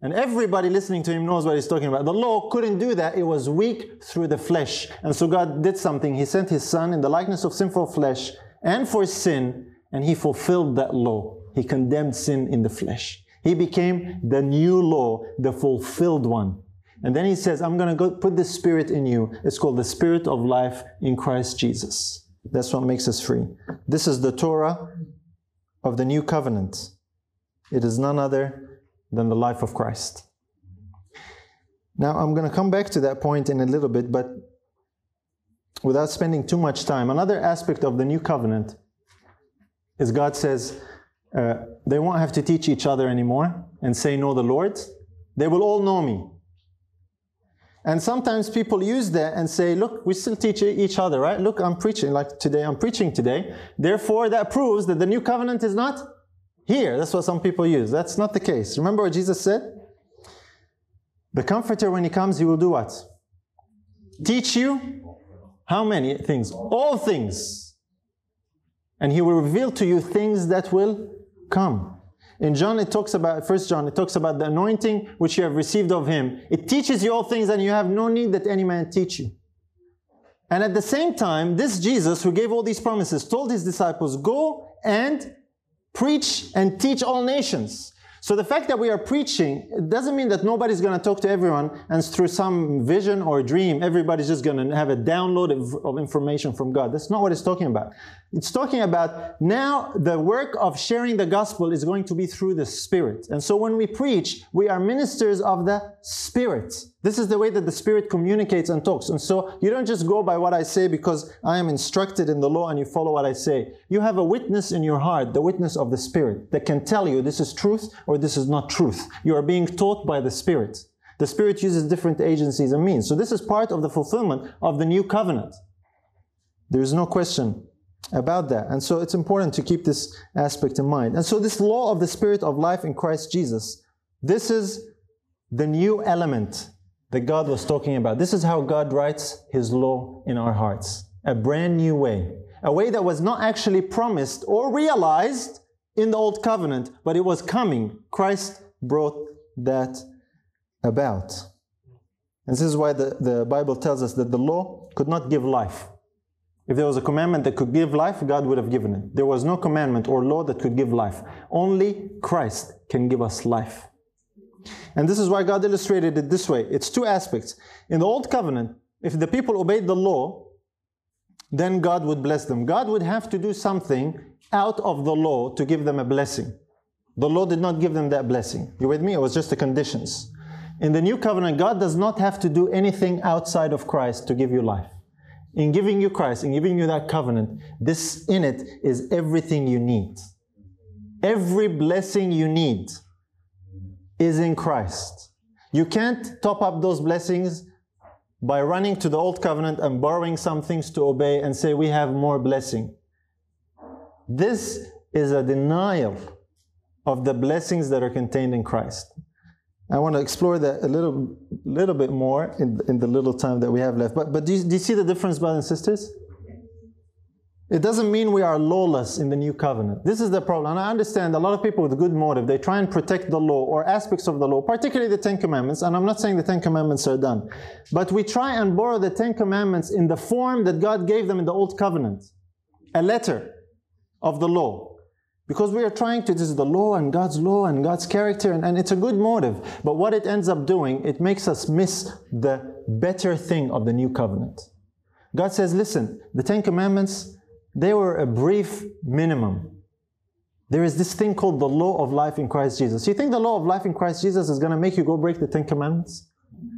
and everybody listening to him knows what he's talking about, the law couldn't do that. It was weak through the flesh. And so God did something. He sent his son in the likeness of sinful flesh and for sin, and he fulfilled that law. He condemned sin in the flesh. He became the new law, the fulfilled one. And then he says, I'm going to put the Spirit in you. It's called the Spirit of life in Christ Jesus. That's what makes us free. This is the Torah of the new covenant. It is none other than the life of Christ. Now, I'm going to come back to that point in a little bit, but without spending too much time, another aspect of the new covenant is God says uh, they won't have to teach each other anymore and say, Know the Lord. They will all know me. And sometimes people use that and say, look, we still teach each other, right? Look, I'm preaching, like today, I'm preaching today. Therefore, that proves that the new covenant is not here. That's what some people use. That's not the case. Remember what Jesus said? The Comforter, when He comes, He will do what? Teach you how many things? All things. And He will reveal to you things that will come. In John, it talks about, First John, it talks about the anointing which you have received of him. It teaches you all things and you have no need that any man teach you. And at the same time, this Jesus who gave all these promises told his disciples, go and preach and teach all nations. So the fact that we are preaching doesn't mean that nobody's going to talk to everyone and through some vision or dream, everybody's just going to have a download of, of, information from God. That's not what it's talking about. It's talking about now the work of sharing the gospel is going to be through the Spirit. And so when we preach, we are ministers of the Spirit. This is the way that the Spirit communicates and talks. And so you don't just go by what I say because I am instructed in the law and you follow what I say. You have a witness in your heart, the witness of the Spirit, that can tell you this is truth or this is not truth. You are being taught by the Spirit. The Spirit uses different agencies and means. So this is part of the fulfillment of the new covenant. There is no question about that. And so it's important to keep this aspect in mind. And so this law of the Spirit of life in Christ Jesus, this is the new element that God was talking about. This is how God writes His law in our hearts. A brand new way. A way that was not actually promised or realized in the Old Covenant, but it was coming. Christ brought that about. And this is why the, the Bible tells us that the law could not give life. If there was a commandment that could give life, God would have given it. There was no commandment or law that could give life. Only Christ can give us life. And this is why God illustrated it this way. It's two aspects. In the Old Covenant, if the people obeyed the law, then God would bless them. God would have to do something out of the law to give them a blessing. The law did not give them that blessing. You with me? It was just the conditions. In the new covenant, God does not have to do anything outside of Christ to give you life. In giving you Christ, in giving you that covenant, this in it is everything you need. Every blessing you need is in Christ. You can't top up those blessings by running to the old covenant and borrowing some things to obey and say we have more blessing. This is a denial of the blessings that are contained in Christ. I want to explore that a little, little bit more in, in the little time that we have left. But, but do, you, do you see the difference, brothers and sisters? It doesn't mean we are lawless in the new covenant. This is the problem. And I understand a lot of people with good motive, they try and protect the law or aspects of the law, particularly the Ten Commandments. And I'm not saying the Ten Commandments are done. But we try and borrow the Ten Commandments in the form that God gave them in the Old Covenant a letter of the law. Because we are trying to, this is the law and God's law and God's character, and, and it's a good motive. But what it ends up doing, it makes us miss the better thing of the new covenant. God says, listen, the Ten Commandments, they were a brief minimum. There is this thing called the law of life in Christ Jesus. You think the law of life in Christ Jesus is going to make you go break the Ten Commandments?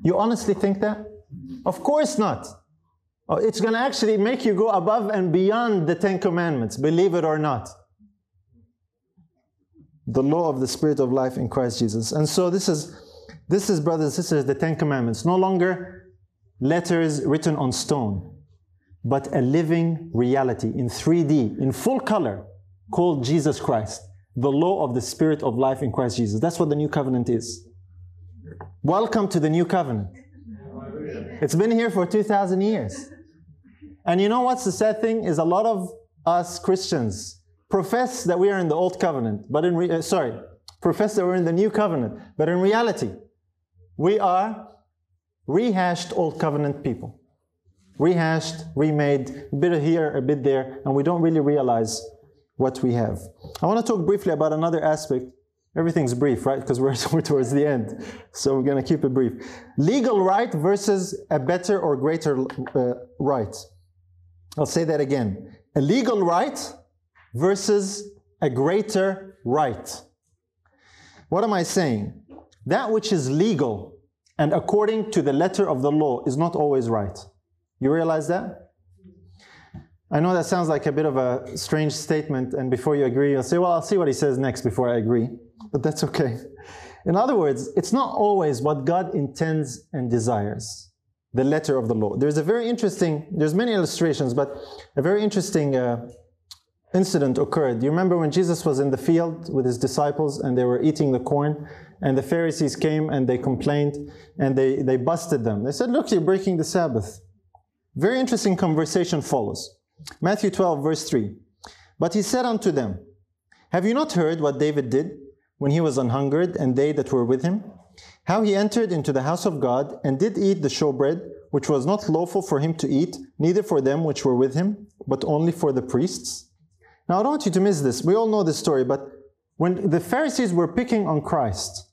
You honestly think that? Of course not. Oh, it's going to actually make you go above and beyond the Ten Commandments, believe it or not. The law of the Spirit of life in Christ Jesus. And so this is, this is, brothers and sisters, the Ten Commandments. No longer letters written on stone but a living reality in 3D, in full color, called Jesus Christ, the law of the Spirit of life in Christ Jesus. That's what the new covenant is. Welcome to the new covenant. It's been here for 2,000 years. And you know what's the sad thing is a lot of us Christians profess that we are in the old covenant, but in re- uh, sorry, profess that we're in the new covenant, but in reality, we are rehashed old covenant people rehashed, remade, a bit here, a bit there, and we don't really realize what we have. I want to talk briefly about another aspect. Everything's brief, right? Because we're, we're towards the end. So we're going to keep it brief. Legal right versus a better or greater uh, right. I'll say that again. A legal right versus a greater right. What am I saying? That which is legal and according to the letter of the law is not always right. You realize that? I know that sounds like a bit of a strange statement, and before you agree, you'll say, Well, I'll see what he says next before I agree. But that's okay. In other words, it's not always what God intends and desires. the letter of the law. There's a very interesting, there's many illustrations, but a very interesting uh, incident occurred. You remember when Jesus was in the field with his disciples and they were eating the corn? And the Pharisees came and they complained and they, they busted them. They said, Look, you're breaking the Sabbath. Very interesting conversation follows. Matthew 12, verse 3. But he said unto them, Have you not heard what David did when he was an hungered, and they that were with him? How he entered into the house of God, and did eat the showbread, which was not lawful for him to eat, neither for them which were with him, but only for the priests? Now, I don't want you to miss this. We all know this story, but when the Pharisees were picking on Christ,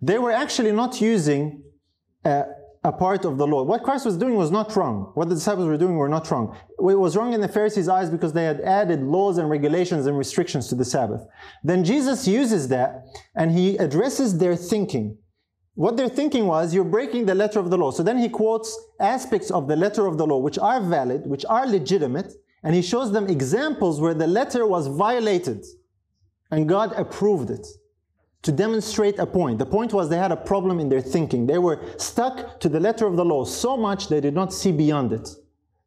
they were actually not using a, a part of the law. What Christ was doing was not wrong. What the disciples were doing were not wrong. It was wrong in the Pharisees' eyes because they had added laws and regulations and restrictions to the Sabbath. Then Jesus uses that and he addresses their thinking. What their thinking was, you're breaking the letter of the law. So then he quotes aspects of the letter of the law which are valid, which are legitimate, and he shows them examples where the letter was violated and God approved it to demonstrate a point. The point was they had a problem in their thinking. They were stuck to the letter of the law so much they did not see beyond it.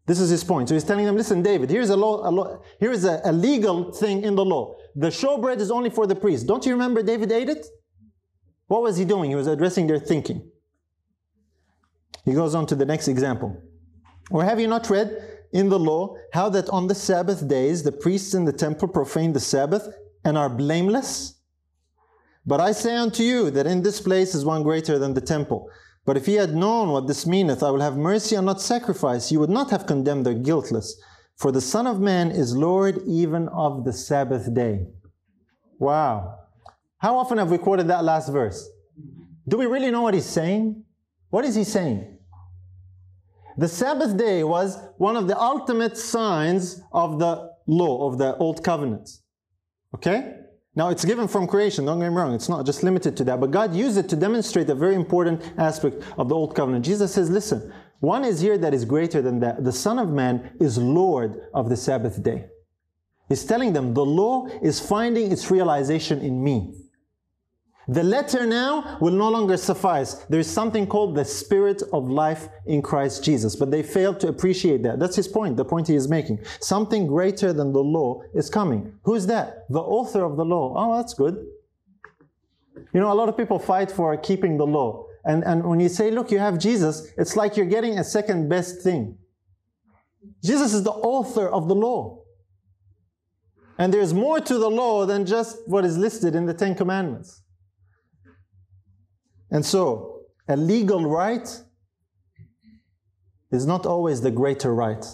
This is his point. So he's telling them, listen, David, here's a law, a law here is a, a legal thing in the law. The showbread is only for the priest. Don't you remember David ate it? What was he doing? He was addressing their thinking. He goes on to the next example. Or have you not read in the law how that on the Sabbath days the priests in the temple profane the Sabbath and are blameless? But I say unto you that in this place is one greater than the temple. But if ye had known what this meaneth, I will have mercy and not sacrifice, ye would not have condemned the guiltless. For the Son of Man is Lord even of the Sabbath day. Wow. How often have we quoted that last verse? Do we really know what he's saying? What is he saying? The Sabbath day was one of the ultimate signs of the law, of the Old Covenant. Okay? Now, it's given from creation, don't get me wrong, it's not just limited to that, but God used it to demonstrate a very important aspect of the Old Covenant. Jesus says, listen, one is here that is greater than that. The Son of Man is Lord of the Sabbath day. He's telling them the law is finding its realization in me. The letter now will no longer suffice. There is something called the spirit of life in Christ Jesus, but they failed to appreciate that. That's his point, the point he is making. Something greater than the law is coming. Who's that? The author of the law. Oh, that's good. You know, a lot of people fight for keeping the law. And, and when you say, look, you have Jesus, it's like you're getting a second best thing. Jesus is the author of the law. And there's more to the law than just what is listed in the Ten Commandments. And so, a legal right is not always the greater right.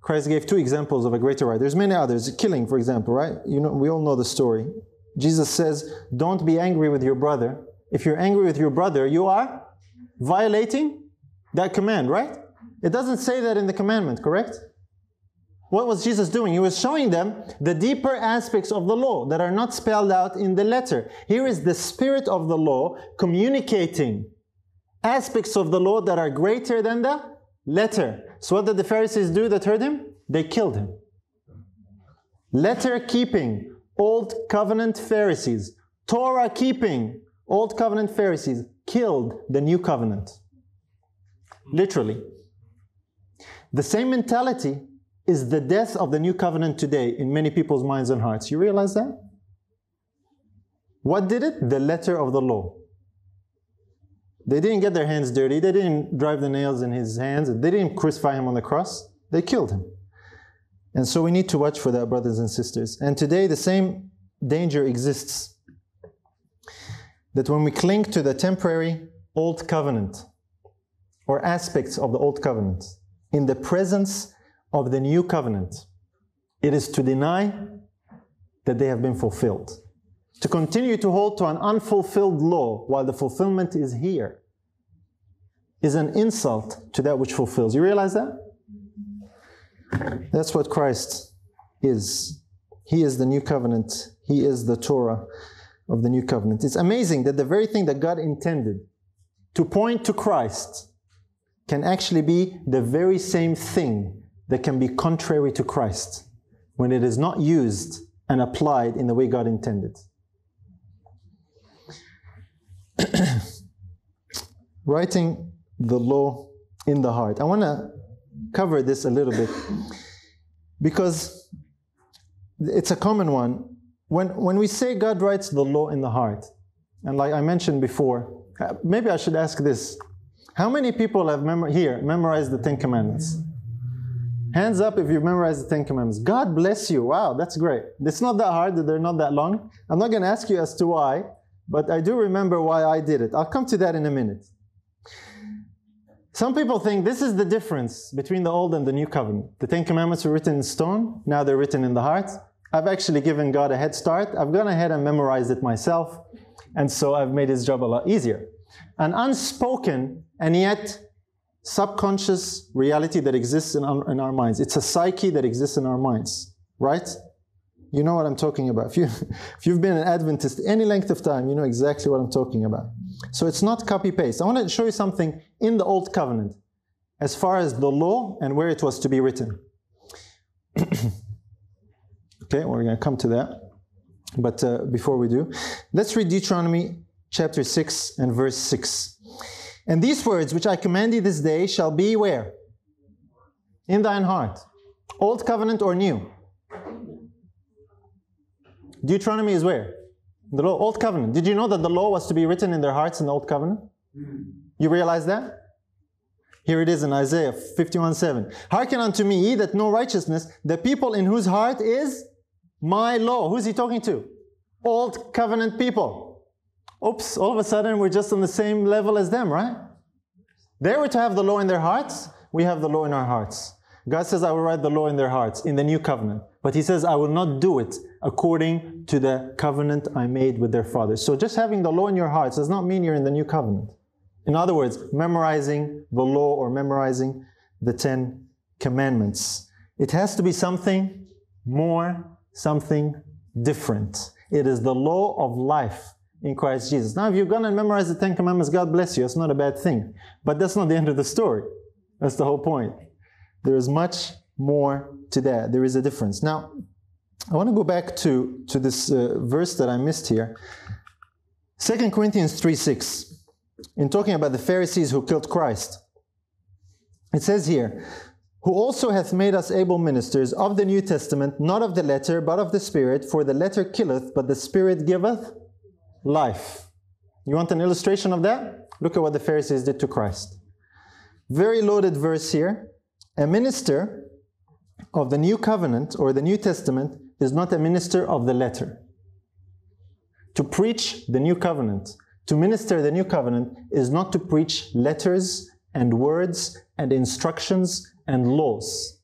Christ gave two examples of a greater right. There's many others. Killing, for example, right? You know, we all know the story. Jesus says, "Don't be angry with your brother. If you're angry with your brother, you are violating that command, right? It doesn't say that in the commandment, correct? What was Jesus doing? He was showing them the deeper aspects of the law that are not spelled out in the letter. Here is the spirit of the law communicating aspects of the law that are greater than the letter. So, what did the Pharisees do that heard him? They killed him. Letter keeping, Old Covenant Pharisees, Torah keeping, Old Covenant Pharisees killed the New Covenant. Literally. The same mentality is the death of the new covenant today in many people's minds and hearts. You realize that? What did it? The letter of the law. They didn't get their hands dirty. They didn't drive the nails in his hands. They didn't crucify him on the cross. They killed him. And so we need to watch for that, brothers and sisters. And today the same danger exists. That when we cling to the temporary old covenant or aspects of the old covenant in the presence of the new covenant. It is to deny that they have been fulfilled. To continue to hold to an unfulfilled law while the fulfillment is here is an insult to that which fulfills. You realize that? That's what Christ is. He is the new covenant, He is the Torah of the new covenant. It's amazing that the very thing that God intended to point to Christ can actually be the very same thing that can be contrary to Christ when it is not used and applied in the way God intended. Writing the law in the heart. I want to cover this a little bit because it's a common one. When, when we say God writes the law in the heart, and like I mentioned before, uh, maybe I should ask this. How many people have here memorized the Ten Commandments? Hands up if you've memorized the Ten Commandments. God bless you. Wow, that's great. It's not that hard, they're not that long. I'm not going to ask you as to why, but I do remember why I did it. I'll come to that in a minute. Some people think this is the difference between the Old and the New Covenant. The Ten Commandments were written in stone, now they're written in the heart. I've actually given God a head start. I've gone ahead and memorized it myself, and so I've made his job a lot easier. An unspoken and yet subconscious reality that exists in our, in our minds. It's a psyche that exists in our minds, right? You know what I'm talking about. If, you, if you've been an Adventist any length of time, you know exactly what I'm talking about. So it's not copy paste. I want to show you something in the Old Covenant as far as the law and where it was to be written. okay, we're going to come to that. But uh, before we do, let's read Deuteronomy chapter 6 and verse 6. And these words which I command thee this day shall be where? In thine heart. Old covenant or new? Deuteronomy is where? The law, Old Covenant. Did you know that the law was to be written in their hearts in the Old Covenant? You realize that? Here it is in Isaiah 51 7. Hearken unto me, ye that know righteousness, the people in whose heart is my law. Who's he talking to? Old Covenant people. Oops, all of a sudden we're just on the same level as them, right? They were to have the law in their hearts. We have the law in our hearts. God says, I will write the law in their hearts in the new covenant. But He says, I will not do it according to the covenant I made with their fathers. So just having the law in your hearts does not mean you're in the new covenant. In other words, memorizing the law or memorizing the Ten Commandments. It has to be something more, something different. It is the law of life in Christ Jesus. Now, if you're going to memorize the Ten Commandments, God bless you. It's not a bad thing. But that's not the end of the story. That's the whole point. There is much more to that. There is a difference. Now, I want to go back to, to this uh, verse that I missed here. 2 Corinthians 3 6. In talking about the Pharisees who killed Christ, it says here, who also hath made us able ministers of the New Testament, not of the letter, but of the Spirit, for the letter killeth, but the Spirit giveth life. You want an illustration of that? Look at what the Pharisees did to Christ. Very loaded verse here. A minister of the New Covenant or the New Testament is not a minister of the letter. To preach the New Covenant, to minister the New Covenant, is not to preach letters and words and instructions and laws.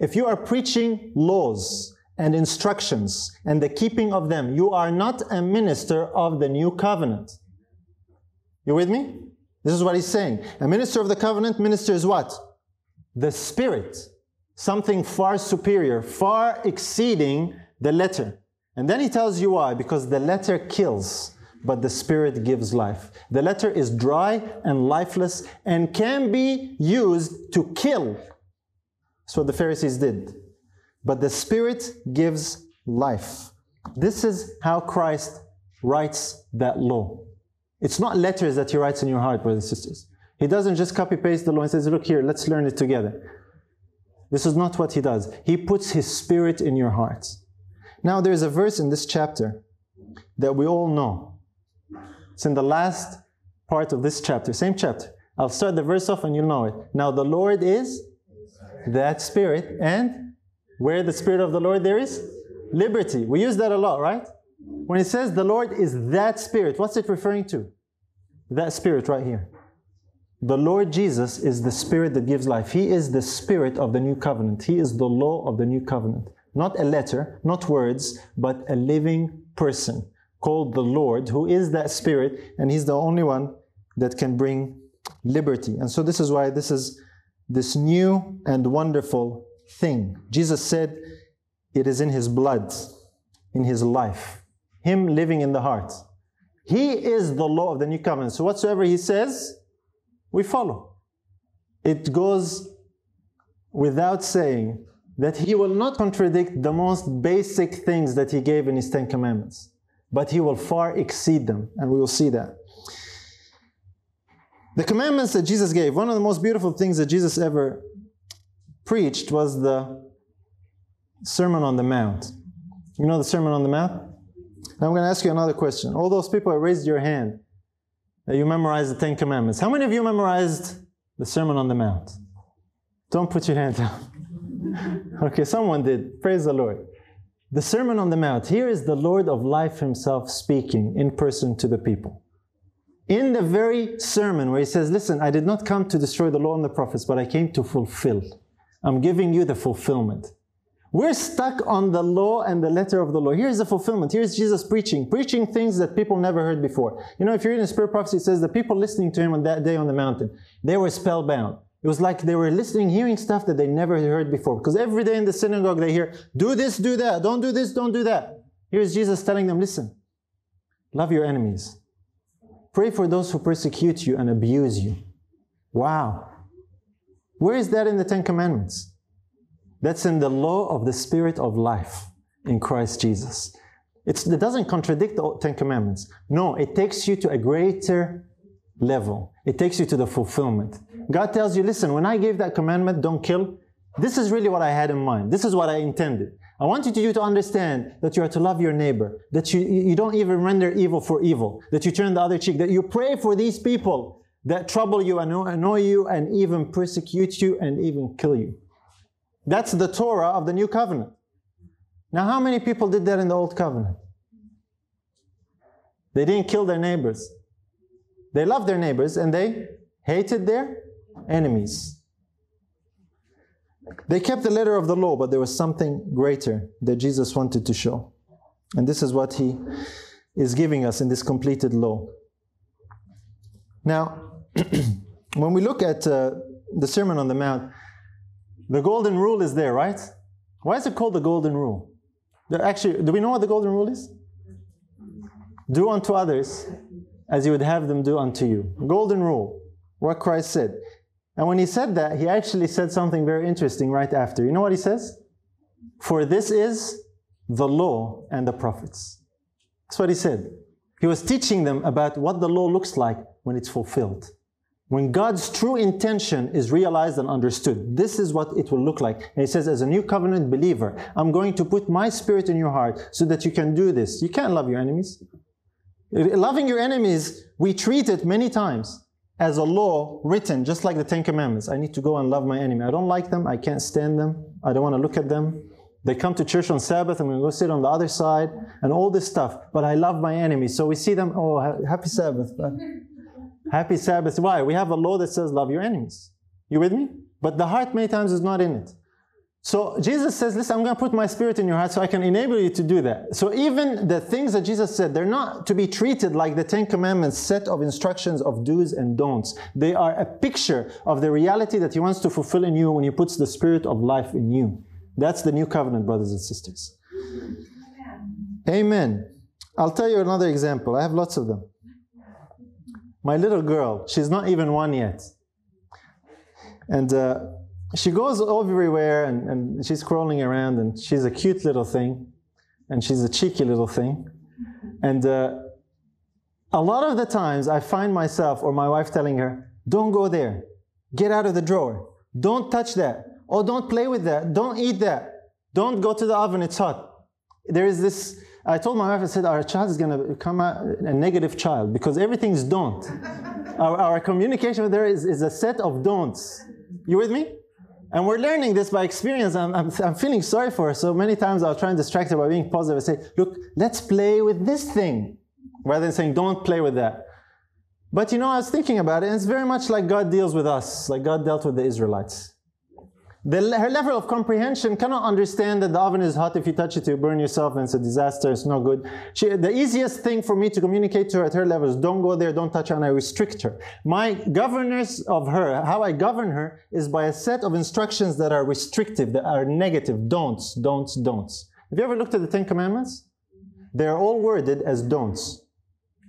If you are preaching laws and instructions and the keeping of them, you are not a minister of the New Covenant. You with me? This is what he's saying. A minister of the covenant ministers what? The Spirit something far superior, far exceeding the letter. And then he tells you why because the letter kills, but the spirit gives life. The letter is dry and lifeless and can be used to kill. That's what the Pharisees did. But the spirit gives life. This is how Christ writes that law. It's not letters that he writes in your heart, brothers and sisters. He doesn't just copy paste the law and says, Look here, let's learn it together. This is not what he does. He puts his spirit in your hearts. Now, there's a verse in this chapter that we all know. It's in the last part of this chapter, same chapter. I'll start the verse off and you'll know it. Now, the Lord is that spirit, and where the spirit of the Lord there is liberty. We use that a lot, right? When it says the Lord is that spirit, what's it referring to? That spirit right here. The Lord Jesus is the Spirit that gives life. He is the Spirit of the new covenant. He is the law of the new covenant. Not a letter, not words, but a living person called the Lord, who is that Spirit, and He's the only one that can bring liberty. And so, this is why this is this new and wonderful thing. Jesus said, It is in His blood, in His life, Him living in the heart. He is the law of the new covenant. So, whatsoever He says, we follow. It goes without saying that he will not contradict the most basic things that he gave in his Ten Commandments, but he will far exceed them, and we will see that. The commandments that Jesus gave, one of the most beautiful things that Jesus ever preached was the Sermon on the Mount. You know the Sermon on the Mount? Now I'm going to ask you another question. All those people that raised your hand, that you memorized the Ten Commandments. How many of you memorized the Sermon on the Mount? Don't put your hand down. okay, someone did. Praise the Lord. The Sermon on the Mount. Here is the Lord of life himself speaking in person to the people. In the very sermon where he says, Listen, I did not come to destroy the law and the prophets, but I came to fulfill. I'm giving you the fulfillment. We're stuck on the law and the letter of the law. Here's the fulfillment. Here's Jesus preaching, preaching things that people never heard before. You know, if you're in the Spirit Prophecy, it says the people listening to him on that day on the mountain, they were spellbound. It was like they were listening, hearing stuff that they never heard before. Because every day in the synagogue they hear, do this, do that, don't do this, don't do that. Here's Jesus telling them, listen, love your enemies. Pray for those who persecute you and abuse you. Wow. Where is that in the Ten Commandments? That's in the law of the Spirit of life in Christ Jesus. It's, it doesn't contradict the Ten Commandments. No, it takes you to a greater level. It takes you to the fulfillment. God tells you, listen, when I gave that commandment, don't kill, this is really what I had in mind. This is what I intended. I wanted you to understand that you are to love your neighbor, that you, you don't even render evil for evil, that you turn the other cheek, that you pray for these people that trouble you, and annoy you, and even persecute you and even kill you. That's the Torah of the new covenant. Now, how many people did that in the old covenant? They didn't kill their neighbors. They loved their neighbors and they hated their enemies. They kept the letter of the law, but there was something greater that Jesus wanted to show. And this is what he is giving us in this completed law. Now, when we look at uh, the Sermon on the Mount, the golden rule is there, right? Why is it called the golden rule? Actually, do we know what the golden rule is? Do unto others as you would have them do unto you. Golden rule, what Christ said. And when he said that, he actually said something very interesting right after. You know what he says? For this is the law and the prophets. That's what he said. He was teaching them about what the law looks like when it's fulfilled. When God's true intention is realized and understood, this is what it will look like. And he says, as a new covenant believer, I'm going to put my spirit in your heart so that you can do this. You can't love your enemies. Loving your enemies, we treat it many times as a law written, just like the Ten Commandments. I need to go and love my enemy. I don't like them. I can't stand them. I don't want to look at them. They come to church on Sabbath. I'm going to go sit on the other side and all this stuff. But I love my enemies. So we see them, oh, happy Sabbath. Happy Sabbath. Why? We have a law that says love your enemies. You with me? But the heart many times is not in it. So Jesus says, listen, I'm going to put my spirit in your heart so I can enable you to do that. So even the things that Jesus said, they're not to be treated like the Ten Commandments set of instructions of do's and don'ts. They are a picture of the reality that he wants to fulfill in you when he puts the spirit of life in you. That's the new covenant, brothers and sisters. Amen. Amen. I'll tell you another example. I have lots of them. My little girl, she's not even one yet. And uh, she goes everywhere and, and she's crawling around and she's a cute little thing and she's a cheeky little thing. And uh, a lot of the times I find myself or my wife telling her, don't go there. Get out of the drawer. Don't touch that. Oh, don't play with that. Don't eat that. Don't go to the oven. It's hot. There is this I told my wife, I said, our child is going to become a, a, negative child because everything's don't. our, our, communication with her is, is a set of don'ts. You with me? And we're learning this by experience. I'm, I'm, I'm, feeling sorry for her. So many times I'll try and distract her by being positive and say, look, let's play with this thing, rather than saying, don't play with that. But you know, I was thinking about it, and it's very much like God deals with us, like God dealt with the Israelites. The, her level of comprehension cannot understand that the oven is hot if you touch it you burn yourself and it's a disaster it's no good. She, the easiest thing for me to communicate to her at her level is don't go there don't touch her and i restrict her. My governors of her how i govern her is by a set of instructions that are restrictive that are negative. Don'ts don'ts don'ts. Have you ever looked at the ten commandments? They're all worded as don'ts.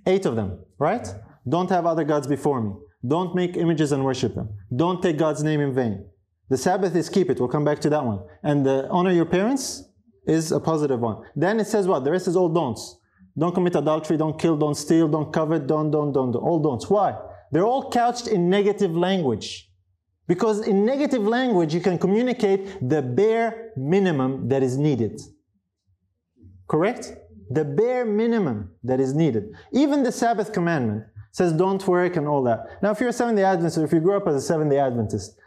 Eight of them right? Don't have other gods before me. Don't make images and worship them. Don't take god's name in vain the Sabbath is keep it. We'll come back to that one. And the honor your parents is a positive one. Then it says what? The rest is all don'ts. Don't commit adultery, don't kill, don't steal, don't covet, don't, don't, don't, don't. All don'ts. Why? they're all couched in negative language. Because in negative language, you can communicate the bare minimum that is needed. Correct? The bare minimum that is needed. Even the Sabbath commandment says don't work and all that. Now, if you're a Seventh day Adventist or if you grew up as a Seventh day Adventist,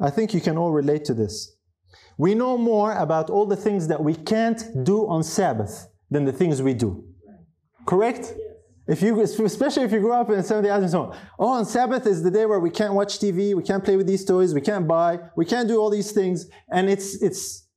I think you can all relate to this. We know more about all the things that we can't do on Sabbath than the things we do. Correct? If you, especially if you grew up in Seventh Day Adventist home, oh, on Sabbath is the day where we can't watch TV, we can't play with these toys, we can't buy, we can't do all these things, and it's it's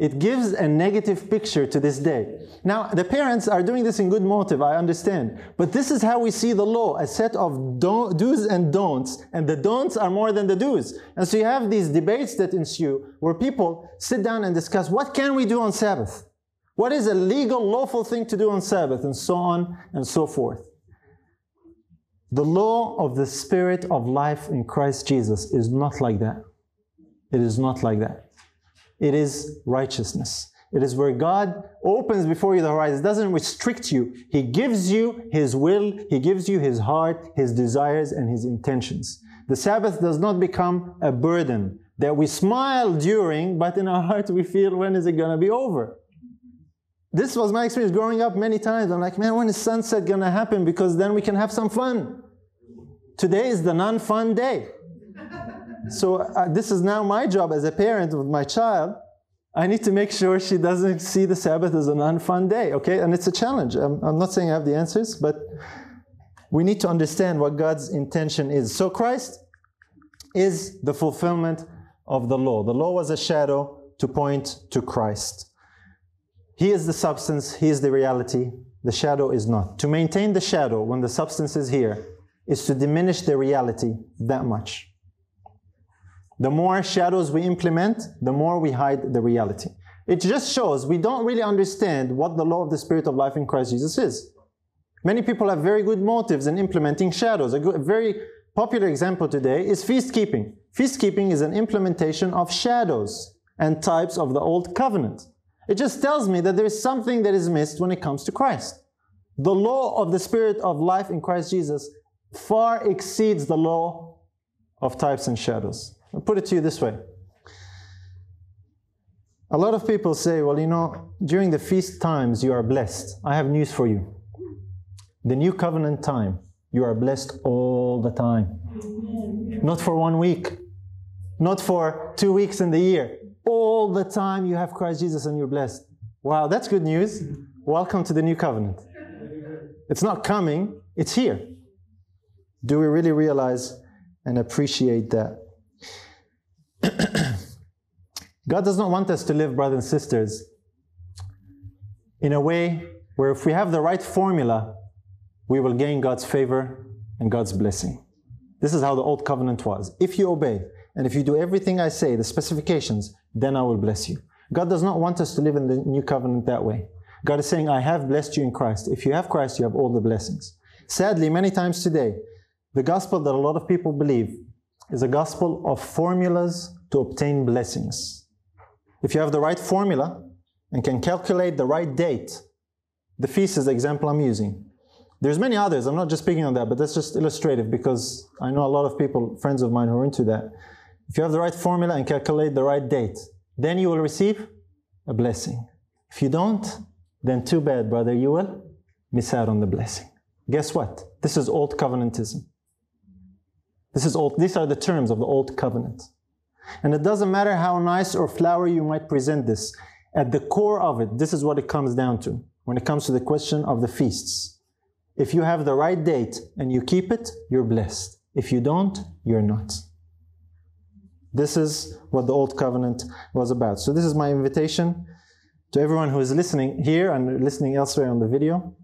it gives a negative picture to this day. Now, the parents are doing this in good motive, I understand. But this is how we see the law a set of do's and don'ts, and the don'ts are more than the do's. And so you have these debates that ensue where people sit down and discuss what can we do on Sabbath? What is a legal, lawful thing to do on Sabbath? And so on and so forth. The law of the Spirit of life in Christ Jesus is not like that. It is not like that. It is righteousness. It is where God opens before you the horizon. Doesn't restrict you. He gives you His will, He gives you His heart, His desires, and His intentions. The Sabbath does not become a burden that we smile during, but in our heart we feel, when is it going to be over? This was my experience growing up many times. I'm like, man, when is sunset going to happen? Because then we can have some fun. Today is the non fun day. So, uh, this is now my job as a parent with my child. I need to make sure she doesn't see the Sabbath as an unfun day, okay? And it's a challenge. I'm, I'm not saying I have the answers, but we need to understand what God's intention is. So, Christ is the fulfillment of the law. The law was a shadow to point to Christ. He is the substance, He is the reality, the shadow is not. To maintain the shadow when the substance is here is to diminish the reality that much. The more shadows we implement, the more we hide the reality. It just shows we don't really understand what the law of the Spirit of life in Christ Jesus is. Many people have very good motives in implementing shadows. A, good, a very popular example today is feast keeping. Feast keeping is an implementation of shadows and types of the old covenant. It just tells me that there is something that is missed when it comes to Christ. The law of the Spirit of life in Christ Jesus far exceeds the law of types and shadows. I'll put it to you this way. A lot of people say, well, you know, during the feast times you are blessed. I have news for you. The new covenant time, you are blessed all the time. Not for one week, not for two weeks in the year all the time you have Christ Jesus and you're blessed. Wow, that's good news. Welcome to the new covenant. It's not coming, it's here. Do we really realize and appreciate that? God does not want us to live, brothers and sisters, in a way where if we have the right formula, we will gain God's favor and God's blessing. This is how the old covenant was. If you obey, and if you do everything I say, the specifications, then I will bless you. God does not want us to live in the new covenant that way. God is saying, I have blessed you in Christ. If you have Christ, you have all the blessings. Sadly, many times today, the gospel that a lot of people believe is a gospel of formulas to obtain blessings. If you have the right formula and can calculate the right date, the feast is the example I'm using. There's many others. I'm not just speaking on that, but that's just illustrative because I know a lot of people, friends of mine, who are into that. If you have the right formula and calculate the right date, then you will receive a blessing. If you don't, then too bad, brother, you will miss out on the blessing. Guess what? This is old covenantism. This is old, these are the terms of the old covenant. And it doesn't matter how nice or flowery you might present this, at the core of it, this is what it comes down to when it comes to the question of the feasts. If you have the right date and you keep it, you're blessed. If you don't, you're not. This is what the Old Covenant was about. So, this is my invitation to everyone who is listening here and listening elsewhere on the video.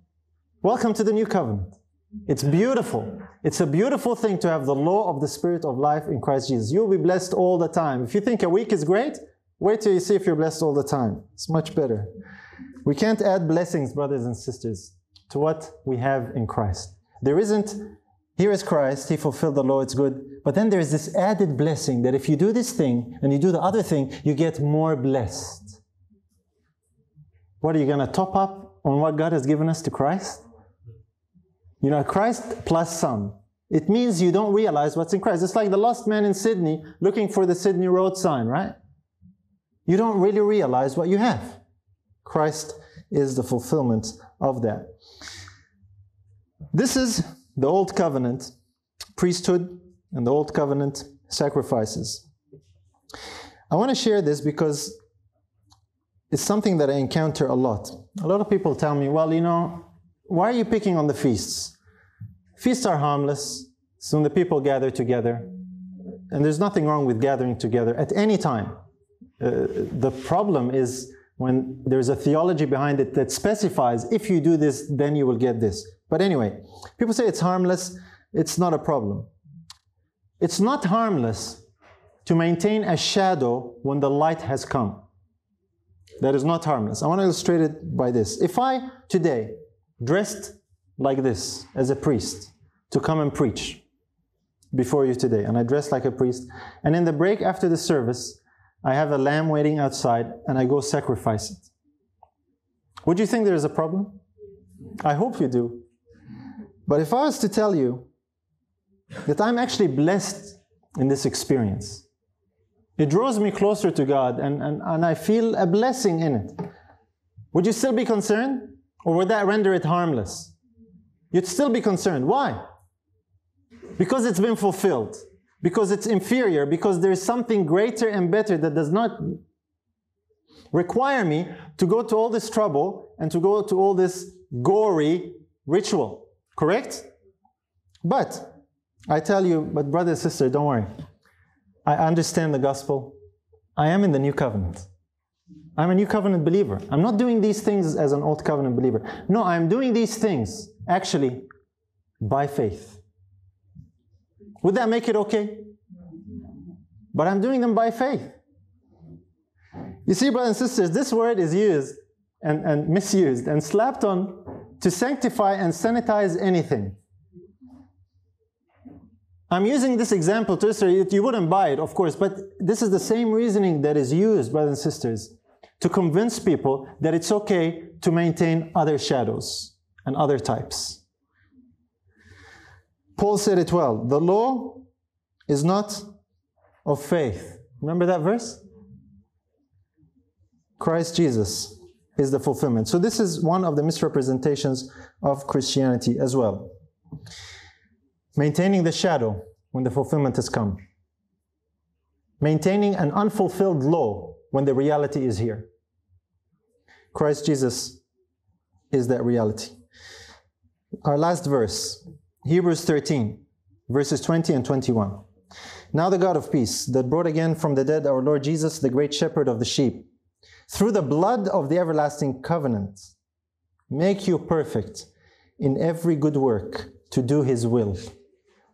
Welcome to the New Covenant. It's beautiful. It's a beautiful thing to have the law of the Spirit of life in Christ Jesus. You'll be blessed all the time. If you think a week is great, wait till you see if you're blessed all the time. It's much better. We can't add blessings, brothers and sisters, to what we have in Christ. There isn't here is Christ, He fulfilled the law, it's good. But then there's this added blessing that if you do this thing and you do the other thing, you get more blessed. What are you going to top up on what God has given us to Christ? You know, Christ plus some. It means you don't realize what's in Christ. It's like the lost man in Sydney looking for the Sydney Road sign, right? You don't really realize what you have. Christ is the fulfillment of that. This is the Old Covenant priesthood and the Old Covenant sacrifices. I want to share this because it's something that I encounter a lot. A lot of people tell me, well, you know, why are you picking on the feasts? Feasts are harmless. Soon the people gather together, and there's nothing wrong with gathering together at any time. Uh, the problem is when there's a theology behind it that specifies if you do this, then you will get this. But anyway, people say it's harmless, it's not a problem. It's not harmless to maintain a shadow when the light has come. That is not harmless. I want to illustrate it by this. If I today dressed like this as a priest to come and preach before you today, and I dress like a priest, and in the break after the service, I have a lamb waiting outside and I go sacrifice it. Would you think there is a problem? I hope you do. But if I was to tell you that I'm actually blessed in this experience, it draws me closer to God and, and, and I feel a blessing in it. Would you still be concerned? Or would that render it harmless? You'd still be concerned. Why? Because it's been fulfilled. Because it's inferior. Because there's something greater and better that does not require me to go to all this trouble and to go to all this gory ritual. Correct? But I tell you, but brother and sister, don't worry. I understand the gospel. I am in the new covenant. I'm a new covenant believer. I'm not doing these things as an old covenant believer. No, I'm doing these things actually by faith. Would that make it okay? But I'm doing them by faith. You see, brothers and sisters, this word is used and, and misused and slapped on to sanctify and sanitize anything. I'm using this example to illustrate you wouldn't buy it, of course, but this is the same reasoning that is used, brothers and sisters, to convince people that it's okay to maintain other shadows and other types. Paul said it well the law is not of faith. Remember that verse? Christ Jesus is the fulfillment. So, this is one of the misrepresentations of Christianity as well maintaining the shadow when the fulfillment has come, maintaining an unfulfilled law when the reality is here. Christ Jesus is that reality. Our last verse, Hebrews 13, verses 20 and 21. Now the God of peace, that brought again from the dead our Lord Jesus, the great shepherd of the sheep, through the blood of the everlasting covenant, make you perfect in every good work to do his will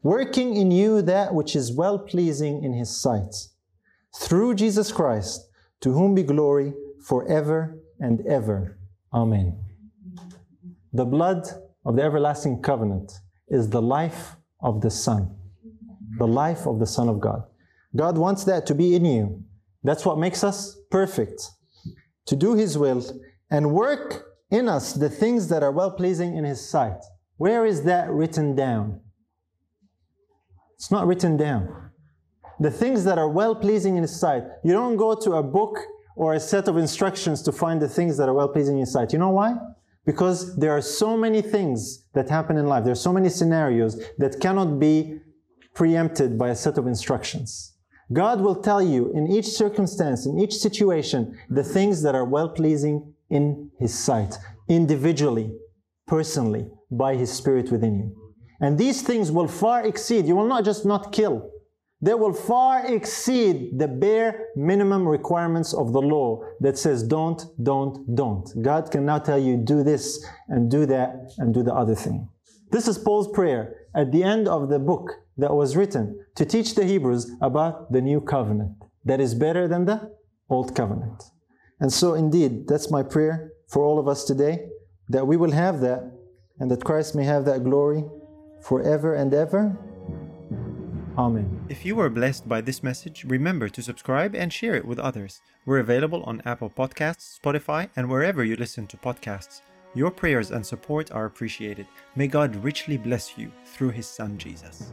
working in you that which is well pleasing in his sight. Through Jesus Christ, to whom be glory forever and ever. Amen. The blood of the everlasting covenant is the life of the Son, the life of the Son of God. God wants that to be in you. That's what makes us perfect, to do His will and work in us the things that are well pleasing in His sight. Where is that written down? It's not written down. The things that are well pleasing in His sight. You don't go to a book or a set of instructions to find the things that are well pleasing in His sight. You know why? Because there are so many things that happen in life. There are so many scenarios that cannot be preempted by a set of instructions. God will tell you in each circumstance, in each situation, the things that are well pleasing in His sight, individually, personally, by His Spirit within you. And these things will far exceed, you will not just not kill, they will far exceed the bare minimum requirements of the law that says don't, don't, don't. God can now tell you do this and do that and do the other thing. This is Paul's prayer at the end of the book that was written to teach the Hebrews about the new covenant that is better than the old covenant. And so, indeed, that's my prayer for all of us today that we will have that and that Christ may have that glory forever and ever. Amen. If you were blessed by this message, remember to subscribe and share it with others. We're available on Apple Podcasts, Spotify, and wherever you listen to podcasts. Your prayers and support are appreciated. May God richly bless you through His Son Jesus.